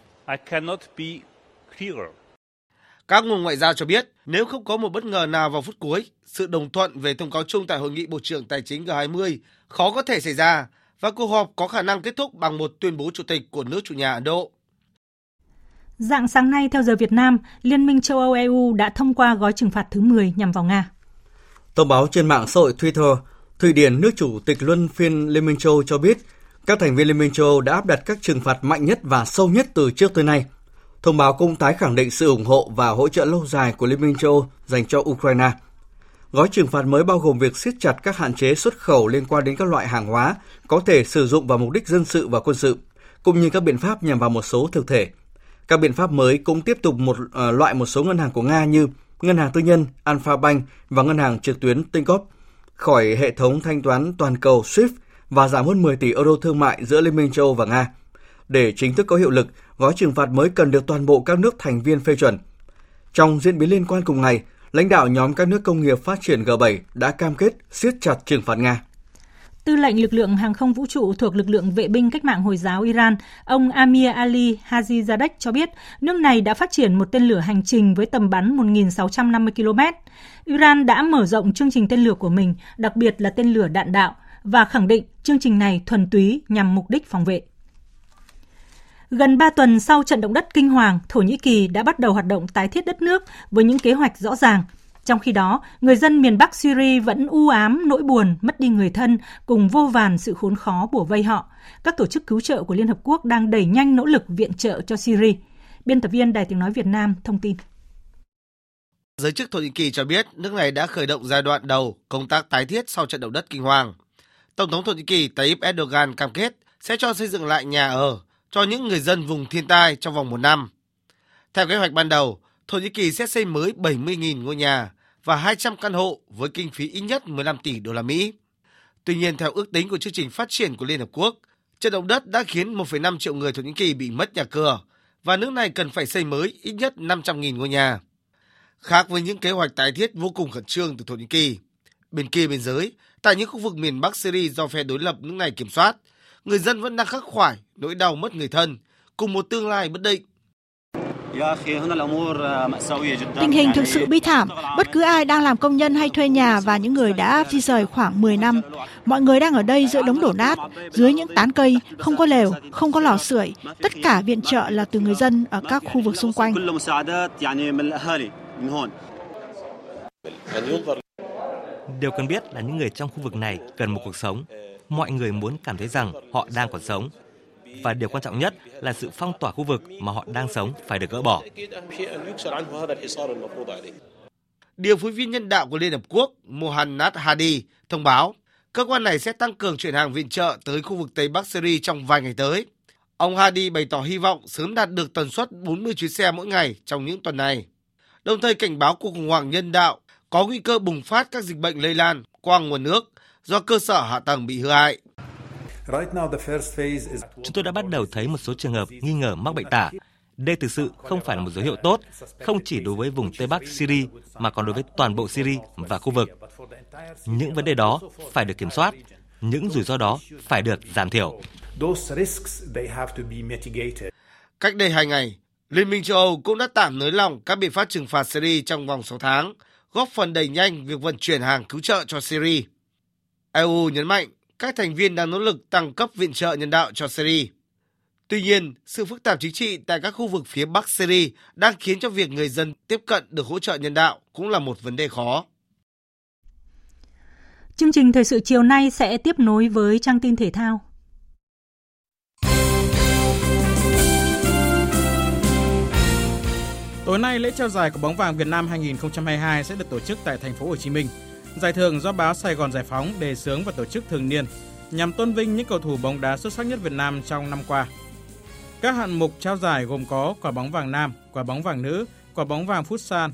Các nguồn ngoại giao cho biết, nếu không có một bất ngờ nào vào phút cuối, sự đồng thuận về thông cáo chung tại hội nghị Bộ trưởng Tài chính G20 khó có thể xảy ra và cuộc họp có khả năng kết thúc bằng một tuyên bố chủ tịch của nước chủ nhà Ấn Độ. Dạng sáng nay theo giờ Việt Nam, Liên minh châu Âu EU đã thông qua gói trừng phạt thứ 10 nhằm vào Nga. Thông báo trên mạng xã hội Twitter, Thụy Điển, nước chủ tịch luân phiên Liên minh châu Âu cho biết, các thành viên Liên minh châu Âu đã áp đặt các trừng phạt mạnh nhất và sâu nhất từ trước tới nay. Thông báo cũng tái khẳng định sự ủng hộ và hỗ trợ lâu dài của Liên minh châu Âu dành cho Ukraine. Gói trừng phạt mới bao gồm việc siết chặt các hạn chế xuất khẩu liên quan đến các loại hàng hóa có thể sử dụng vào mục đích dân sự và quân sự, cũng như các biện pháp nhằm vào một số thực thể. Các biện pháp mới cũng tiếp tục một uh, loại một số ngân hàng của Nga như ngân hàng tư nhân Alpha Bank và ngân hàng trực tuyến Tinkoff khỏi hệ thống thanh toán toàn cầu SWIFT và giảm hơn 10 tỷ euro thương mại giữa Liên minh châu Âu và Nga. Để chính thức có hiệu lực, gói trừng phạt mới cần được toàn bộ các nước thành viên phê chuẩn. Trong diễn biến liên quan cùng ngày, lãnh đạo nhóm các nước công nghiệp phát triển G7 đã cam kết siết chặt trừng phạt Nga. Tư lệnh lực lượng hàng không vũ trụ thuộc lực lượng vệ binh cách mạng Hồi giáo Iran, ông Amir Ali Hajizadeh cho biết nước này đã phát triển một tên lửa hành trình với tầm bắn 1.650 km. Iran đã mở rộng chương trình tên lửa của mình, đặc biệt là tên lửa đạn đạo, và khẳng định chương trình này thuần túy nhằm mục đích phòng vệ. Gần 3 tuần sau trận động đất kinh hoàng, Thổ Nhĩ Kỳ đã bắt đầu hoạt động tái thiết đất nước với những kế hoạch rõ ràng. Trong khi đó, người dân miền Bắc Syria vẫn u ám, nỗi buồn, mất đi người thân cùng vô vàn sự khốn khó bủa vây họ. Các tổ chức cứu trợ của Liên Hợp Quốc đang đẩy nhanh nỗ lực viện trợ cho Syria. Biên tập viên Đài Tiếng Nói Việt Nam thông tin. Giới chức Thổ Nhĩ Kỳ cho biết nước này đã khởi động giai đoạn đầu công tác tái thiết sau trận động đất kinh hoàng. Tổng thống Thổ Nhĩ Kỳ Tayyip Erdogan cam kết sẽ cho xây dựng lại nhà ở cho những người dân vùng thiên tai trong vòng một năm. Theo kế hoạch ban đầu, Thổ Nhĩ Kỳ sẽ xây mới 70.000 ngôi nhà và 200 căn hộ với kinh phí ít nhất 15 tỷ đô la Mỹ. Tuy nhiên, theo ước tính của chương trình phát triển của Liên Hợp Quốc, trận động đất đã khiến 1,5 triệu người Thổ Nhĩ Kỳ bị mất nhà cửa và nước này cần phải xây mới ít nhất 500.000 ngôi nhà. Khác với những kế hoạch tái thiết vô cùng khẩn trương từ Thổ Nhĩ Kỳ, bên kia biên giới, tại những khu vực miền Bắc Syria do phe đối lập nước này kiểm soát, người dân vẫn đang khắc khoải nỗi đau mất người thân, cùng một tương lai bất định. Tình hình thực sự bi thảm. Bất cứ ai đang làm công nhân hay thuê nhà và những người đã di rời khoảng 10 năm. Mọi người đang ở đây giữa đống đổ nát, dưới những tán cây, không có lều, không có lò sưởi. Tất cả viện trợ là từ người dân ở các khu vực xung quanh. Điều cần biết là những người trong khu vực này cần một cuộc sống. Mọi người muốn cảm thấy rằng họ đang còn sống và điều quan trọng nhất là sự phong tỏa khu vực mà họ đang sống phải được gỡ bỏ. Điều phối viên nhân đạo của Liên Hợp Quốc Mohanad Hadi thông báo cơ quan này sẽ tăng cường chuyển hàng viện trợ tới khu vực Tây Bắc Syria trong vài ngày tới. Ông Hadi bày tỏ hy vọng sớm đạt được tần suất 40 chuyến xe mỗi ngày trong những tuần này, đồng thời cảnh báo cuộc khủng hoảng nhân đạo có nguy cơ bùng phát các dịch bệnh lây lan qua nguồn nước do cơ sở hạ tầng bị hư hại. Chúng tôi đã bắt đầu thấy một số trường hợp nghi ngờ mắc bệnh tả. Đây thực sự không phải là một dấu hiệu tốt, không chỉ đối với vùng Tây Bắc Syria mà còn đối với toàn bộ Syria và khu vực. Những vấn đề đó phải được kiểm soát, những rủi ro đó phải được giảm thiểu. Cách đây hai ngày, Liên minh châu Âu cũng đã tạm nới lỏng các biện pháp trừng phạt Syria trong vòng 6 tháng, góp phần đẩy nhanh việc vận chuyển hàng cứu trợ cho Syria. EU nhấn mạnh các thành viên đang nỗ lực tăng cấp viện trợ nhân đạo cho Syria. Tuy nhiên, sự phức tạp chính trị tại các khu vực phía Bắc Syria đang khiến cho việc người dân tiếp cận được hỗ trợ nhân đạo cũng là một vấn đề khó. Chương trình thời sự chiều nay sẽ tiếp nối với trang tin thể thao. Tối nay lễ trao giải của bóng vàng Việt Nam 2022 sẽ được tổ chức tại thành phố Hồ Chí Minh. Giải thưởng do báo Sài Gòn Giải phóng đề xướng và tổ chức thường niên nhằm tôn vinh những cầu thủ bóng đá xuất sắc nhất Việt Nam trong năm qua. Các hạng mục trao giải gồm có quả bóng vàng nam, quả bóng vàng nữ, quả bóng vàng futsal,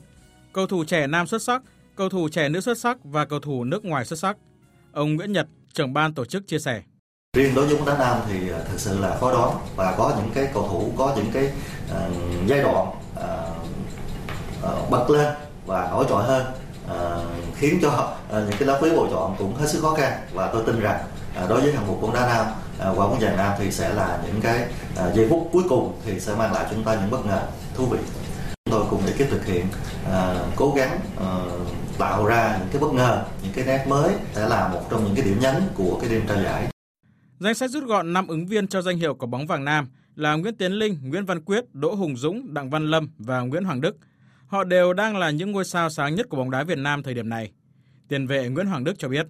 cầu thủ trẻ nam xuất sắc, cầu thủ trẻ nữ xuất sắc và cầu thủ nước ngoài xuất sắc. Ông Nguyễn Nhật, trưởng ban tổ chức chia sẻ. Riêng đối với bóng đá nam thì à, thực sự là khó đoán và có những cái cầu thủ có những cái uh, giai đoạn uh, uh, bật lên và nổi trội hơn uh, khiến cho uh, những cái lá quý bầu chọn cũng hết sức khó khăn. Và tôi tin rằng uh, đối với hạng mục bóng đá nam uh, quả bóng vàng nam thì sẽ là những cái uh, giây phút cuối cùng thì sẽ mang lại chúng ta những bất ngờ thú vị. Chúng tôi cùng ekip thực hiện uh, cố gắng uh, tạo ra những cái bất ngờ những cái nét mới sẽ là một trong những cái điểm nhấn của cái đêm trao giải. Danh sách rút gọn 5 ứng viên cho danh hiệu của bóng vàng nam là Nguyễn Tiến Linh, Nguyễn Văn Quyết, Đỗ Hùng Dũng, Đặng Văn Lâm và Nguyễn Hoàng Đức. Họ đều đang là những ngôi sao sáng nhất của bóng đá Việt Nam thời điểm này. Tiền vệ Nguyễn Hoàng Đức cho biết.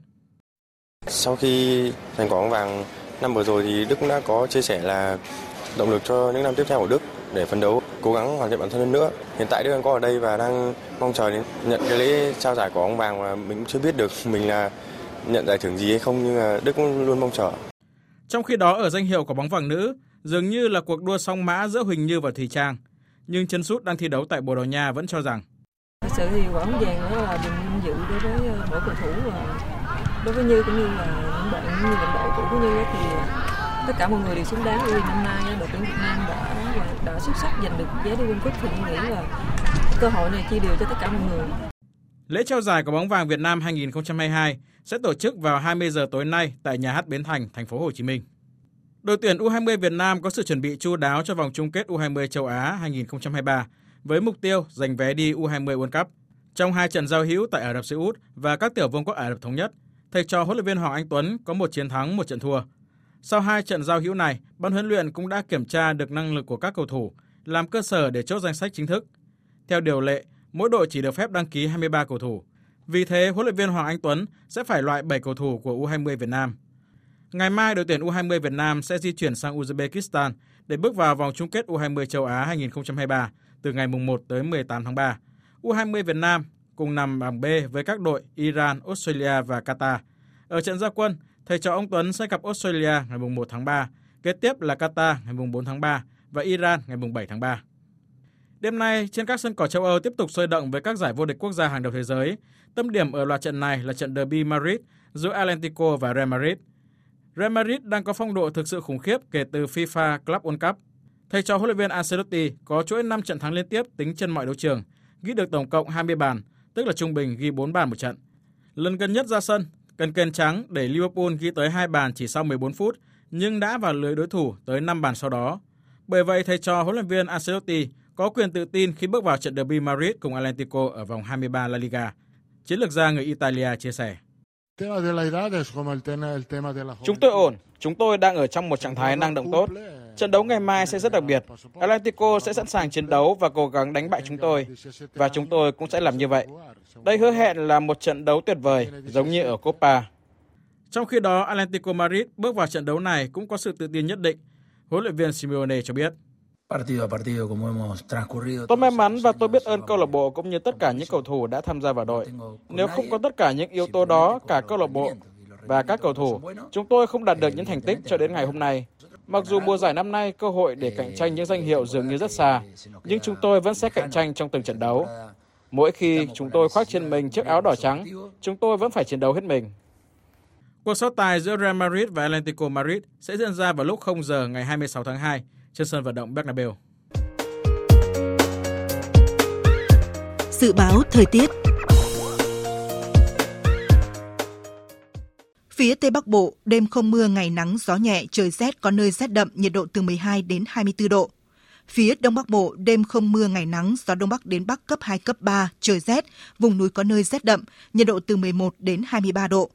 Sau khi giành quả bóng vàng năm vừa rồi thì Đức cũng đã có chia sẻ là động lực cho những năm tiếp theo của Đức để phấn đấu, cố gắng hoàn thiện bản thân hơn nữa. Hiện tại Đức đang có ở đây và đang mong chờ đến nhận cái lễ trao giải quả bóng vàng mà mình cũng chưa biết được (laughs) mình là nhận giải thưởng gì hay không nhưng mà Đức cũng luôn mong chờ. Trong khi đó ở danh hiệu quả bóng vàng nữ, dường như là cuộc đua song mã giữa Huỳnh Như và Thùy Trang. Nhưng chân sút đang thi đấu tại Bồ Đào Nha vẫn cho rằng Thật sự thì quả bóng vàng đó là niềm dự đối với ờ, mỗi cầu thủ và đối với Như cũng như là những bạn như đồng đội cũ của Như thì tất cả mọi người đều xứng đáng vì năm nay đội tuyển Việt Nam đã đã xuất sắc giành được vé đi World Cup thì nghĩ là cơ hội này chia đều cho tất cả mọi người. Lễ trao giải quả bóng vàng Việt Nam 2022 sẽ tổ chức vào 20 giờ tối nay tại nhà hát Bến Thành, thành phố Hồ Chí Minh. Đội tuyển U20 Việt Nam có sự chuẩn bị chu đáo cho vòng chung kết U20 châu Á 2023 với mục tiêu giành vé đi U20 World Cup. Trong hai trận giao hữu tại Ả Rập Xê Út và các tiểu vương quốc Ả Rập thống nhất, thầy trò huấn luyện viên Hoàng Anh Tuấn có một chiến thắng, một trận thua. Sau hai trận giao hữu này, ban huấn luyện cũng đã kiểm tra được năng lực của các cầu thủ, làm cơ sở để chốt danh sách chính thức. Theo điều lệ, mỗi đội chỉ được phép đăng ký 23 cầu thủ. Vì thế, huấn luyện viên Hoàng Anh Tuấn sẽ phải loại 7 cầu thủ của U20 Việt Nam. Ngày mai, đội tuyển U20 Việt Nam sẽ di chuyển sang Uzbekistan để bước vào vòng chung kết U20 châu Á 2023 từ ngày 1 tới 18 tháng 3. U20 Việt Nam cùng nằm bảng B với các đội Iran, Australia và Qatar. Ở trận gia quân, thầy trò ông Tuấn sẽ gặp Australia ngày 1 tháng 3, kế tiếp là Qatar ngày 4 tháng 3 và Iran ngày 7 tháng 3. Đêm nay, trên các sân cỏ châu Âu tiếp tục sôi động với các giải vô địch quốc gia hàng đầu thế giới. Tâm điểm ở loạt trận này là trận derby Madrid giữa Atlético và Real Madrid. Real Madrid đang có phong độ thực sự khủng khiếp kể từ FIFA Club World Cup. Thầy trò huấn luyện viên Ancelotti có chuỗi 5 trận thắng liên tiếp tính trên mọi đấu trường, ghi được tổng cộng 20 bàn, tức là trung bình ghi 4 bàn một trận. Lần gần nhất ra sân, cần kèn trắng để Liverpool ghi tới 2 bàn chỉ sau 14 phút, nhưng đã vào lưới đối thủ tới 5 bàn sau đó. Bởi vậy, thầy trò huấn luyện viên Ancelotti có quyền tự tin khi bước vào trận derby Madrid cùng Atlético ở vòng 23 La Liga. Chiến lược gia người Italia chia sẻ. Chúng tôi ổn, chúng tôi đang ở trong một trạng thái năng động tốt. Trận đấu ngày mai sẽ rất đặc biệt. Atlético sẽ sẵn sàng chiến đấu và cố gắng đánh bại chúng tôi. Và chúng tôi cũng sẽ làm như vậy. Đây hứa hẹn là một trận đấu tuyệt vời, giống như ở Copa. Trong khi đó, Atlético Madrid bước vào trận đấu này cũng có sự tự tin nhất định. Huấn luyện viên Simeone cho biết. Tôi may mắn và tôi biết ơn câu lạc bộ cũng như tất cả những cầu thủ đã tham gia vào đội. Nếu không có tất cả những yếu tố đó, cả câu lạc bộ và các cầu thủ, chúng tôi không đạt được những thành tích cho đến ngày hôm nay. Mặc dù mùa giải năm nay cơ hội để cạnh tranh những danh hiệu dường như rất xa, nhưng chúng tôi vẫn sẽ cạnh tranh trong từng trận đấu. Mỗi khi chúng tôi khoác trên mình chiếc áo đỏ trắng, chúng tôi vẫn phải chiến đấu hết mình. Cuộc so tài giữa Real Madrid và Atlético Madrid sẽ diễn ra vào lúc 0 giờ ngày 26 tháng 2 trên sân vận động Bernabeu. Dự báo thời tiết Phía Tây Bắc Bộ, đêm không mưa, ngày nắng, gió nhẹ, trời rét, có nơi rét đậm, nhiệt độ từ 12 đến 24 độ. Phía Đông Bắc Bộ, đêm không mưa, ngày nắng, gió Đông Bắc đến Bắc cấp 2, cấp 3, trời rét, vùng núi có nơi rét đậm, nhiệt độ từ 11 đến 23 độ.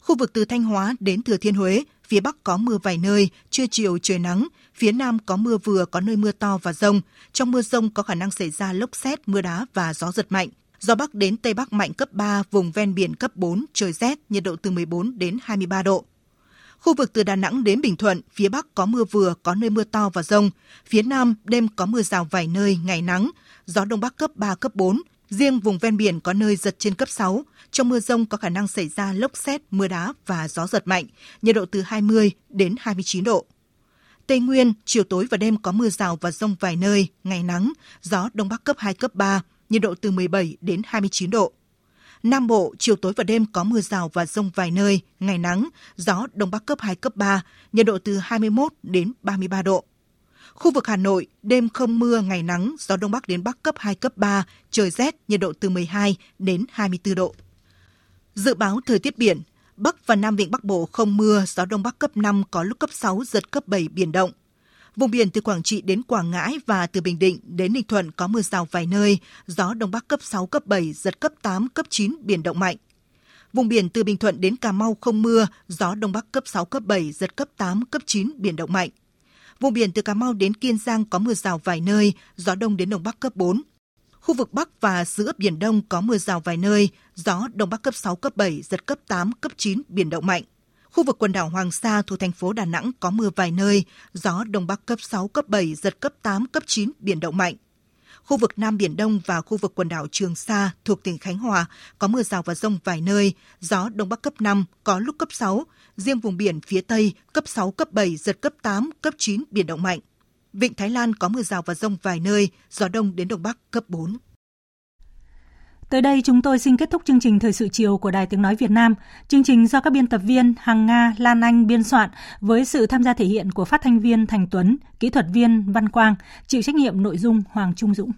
Khu vực từ Thanh Hóa đến Thừa Thiên Huế, phía Bắc có mưa vài nơi, trưa chiều trời nắng, phía Nam có mưa vừa có nơi mưa to và rông. Trong mưa rông có khả năng xảy ra lốc xét, mưa đá và gió giật mạnh. Gió Bắc đến Tây Bắc mạnh cấp 3, vùng ven biển cấp 4, trời rét, nhiệt độ từ 14 đến 23 độ. Khu vực từ Đà Nẵng đến Bình Thuận, phía Bắc có mưa vừa, có nơi mưa to và rông. Phía Nam, đêm có mưa rào vài nơi, ngày nắng. Gió Đông Bắc cấp 3, cấp 4. Riêng vùng ven biển có nơi giật trên cấp 6. Trong mưa rông có khả năng xảy ra lốc xét, mưa đá và gió giật mạnh. Nhiệt độ từ 20 đến 29 độ. Tây Nguyên, chiều tối và đêm có mưa rào và rông vài nơi, ngày nắng, gió Đông Bắc cấp 2, cấp 3, nhiệt độ từ 17 đến 29 độ. Nam Bộ, chiều tối và đêm có mưa rào và rông vài nơi, ngày nắng, gió Đông Bắc cấp 2, cấp 3, nhiệt độ từ 21 đến 33 độ. Khu vực Hà Nội, đêm không mưa, ngày nắng, gió Đông Bắc đến Bắc cấp 2, cấp 3, trời rét, nhiệt độ từ 12 đến 24 độ. Dự báo thời tiết biển, Bắc và Nam Vịnh Bắc Bộ không mưa, gió Đông Bắc cấp 5 có lúc cấp 6, giật cấp 7 biển động. Vùng biển từ Quảng Trị đến Quảng Ngãi và từ Bình Định đến Ninh Thuận có mưa rào vài nơi, gió Đông Bắc cấp 6, cấp 7, giật cấp 8, cấp 9, biển động mạnh. Vùng biển từ Bình Thuận đến Cà Mau không mưa, gió Đông Bắc cấp 6, cấp 7, giật cấp 8, cấp 9, biển động mạnh. Vùng biển từ Cà Mau đến Kiên Giang có mưa rào vài nơi, gió Đông đến Đông Bắc cấp 4. Khu vực Bắc và giữa Biển Đông có mưa rào vài nơi, gió Đông Bắc cấp 6, cấp 7, giật cấp 8, cấp 9, biển động mạnh. Khu vực quần đảo Hoàng Sa thuộc thành phố Đà Nẵng có mưa vài nơi, gió Đông Bắc cấp 6, cấp 7, giật cấp 8, cấp 9, biển động mạnh. Khu vực Nam Biển Đông và khu vực quần đảo Trường Sa thuộc tỉnh Khánh Hòa có mưa rào và rông vài nơi, gió Đông Bắc cấp 5, có lúc cấp 6, riêng vùng biển phía Tây cấp 6, cấp 7, giật cấp 8, cấp 9, biển động mạnh. Vịnh Thái Lan có mưa rào và rông vài nơi, gió Đông đến Đông Bắc cấp 4. Tới đây chúng tôi xin kết thúc chương trình Thời sự chiều của Đài Tiếng Nói Việt Nam. Chương trình do các biên tập viên Hằng Nga, Lan Anh biên soạn với sự tham gia thể hiện của phát thanh viên Thành Tuấn, kỹ thuật viên Văn Quang, chịu trách nhiệm nội dung Hoàng Trung Dũng.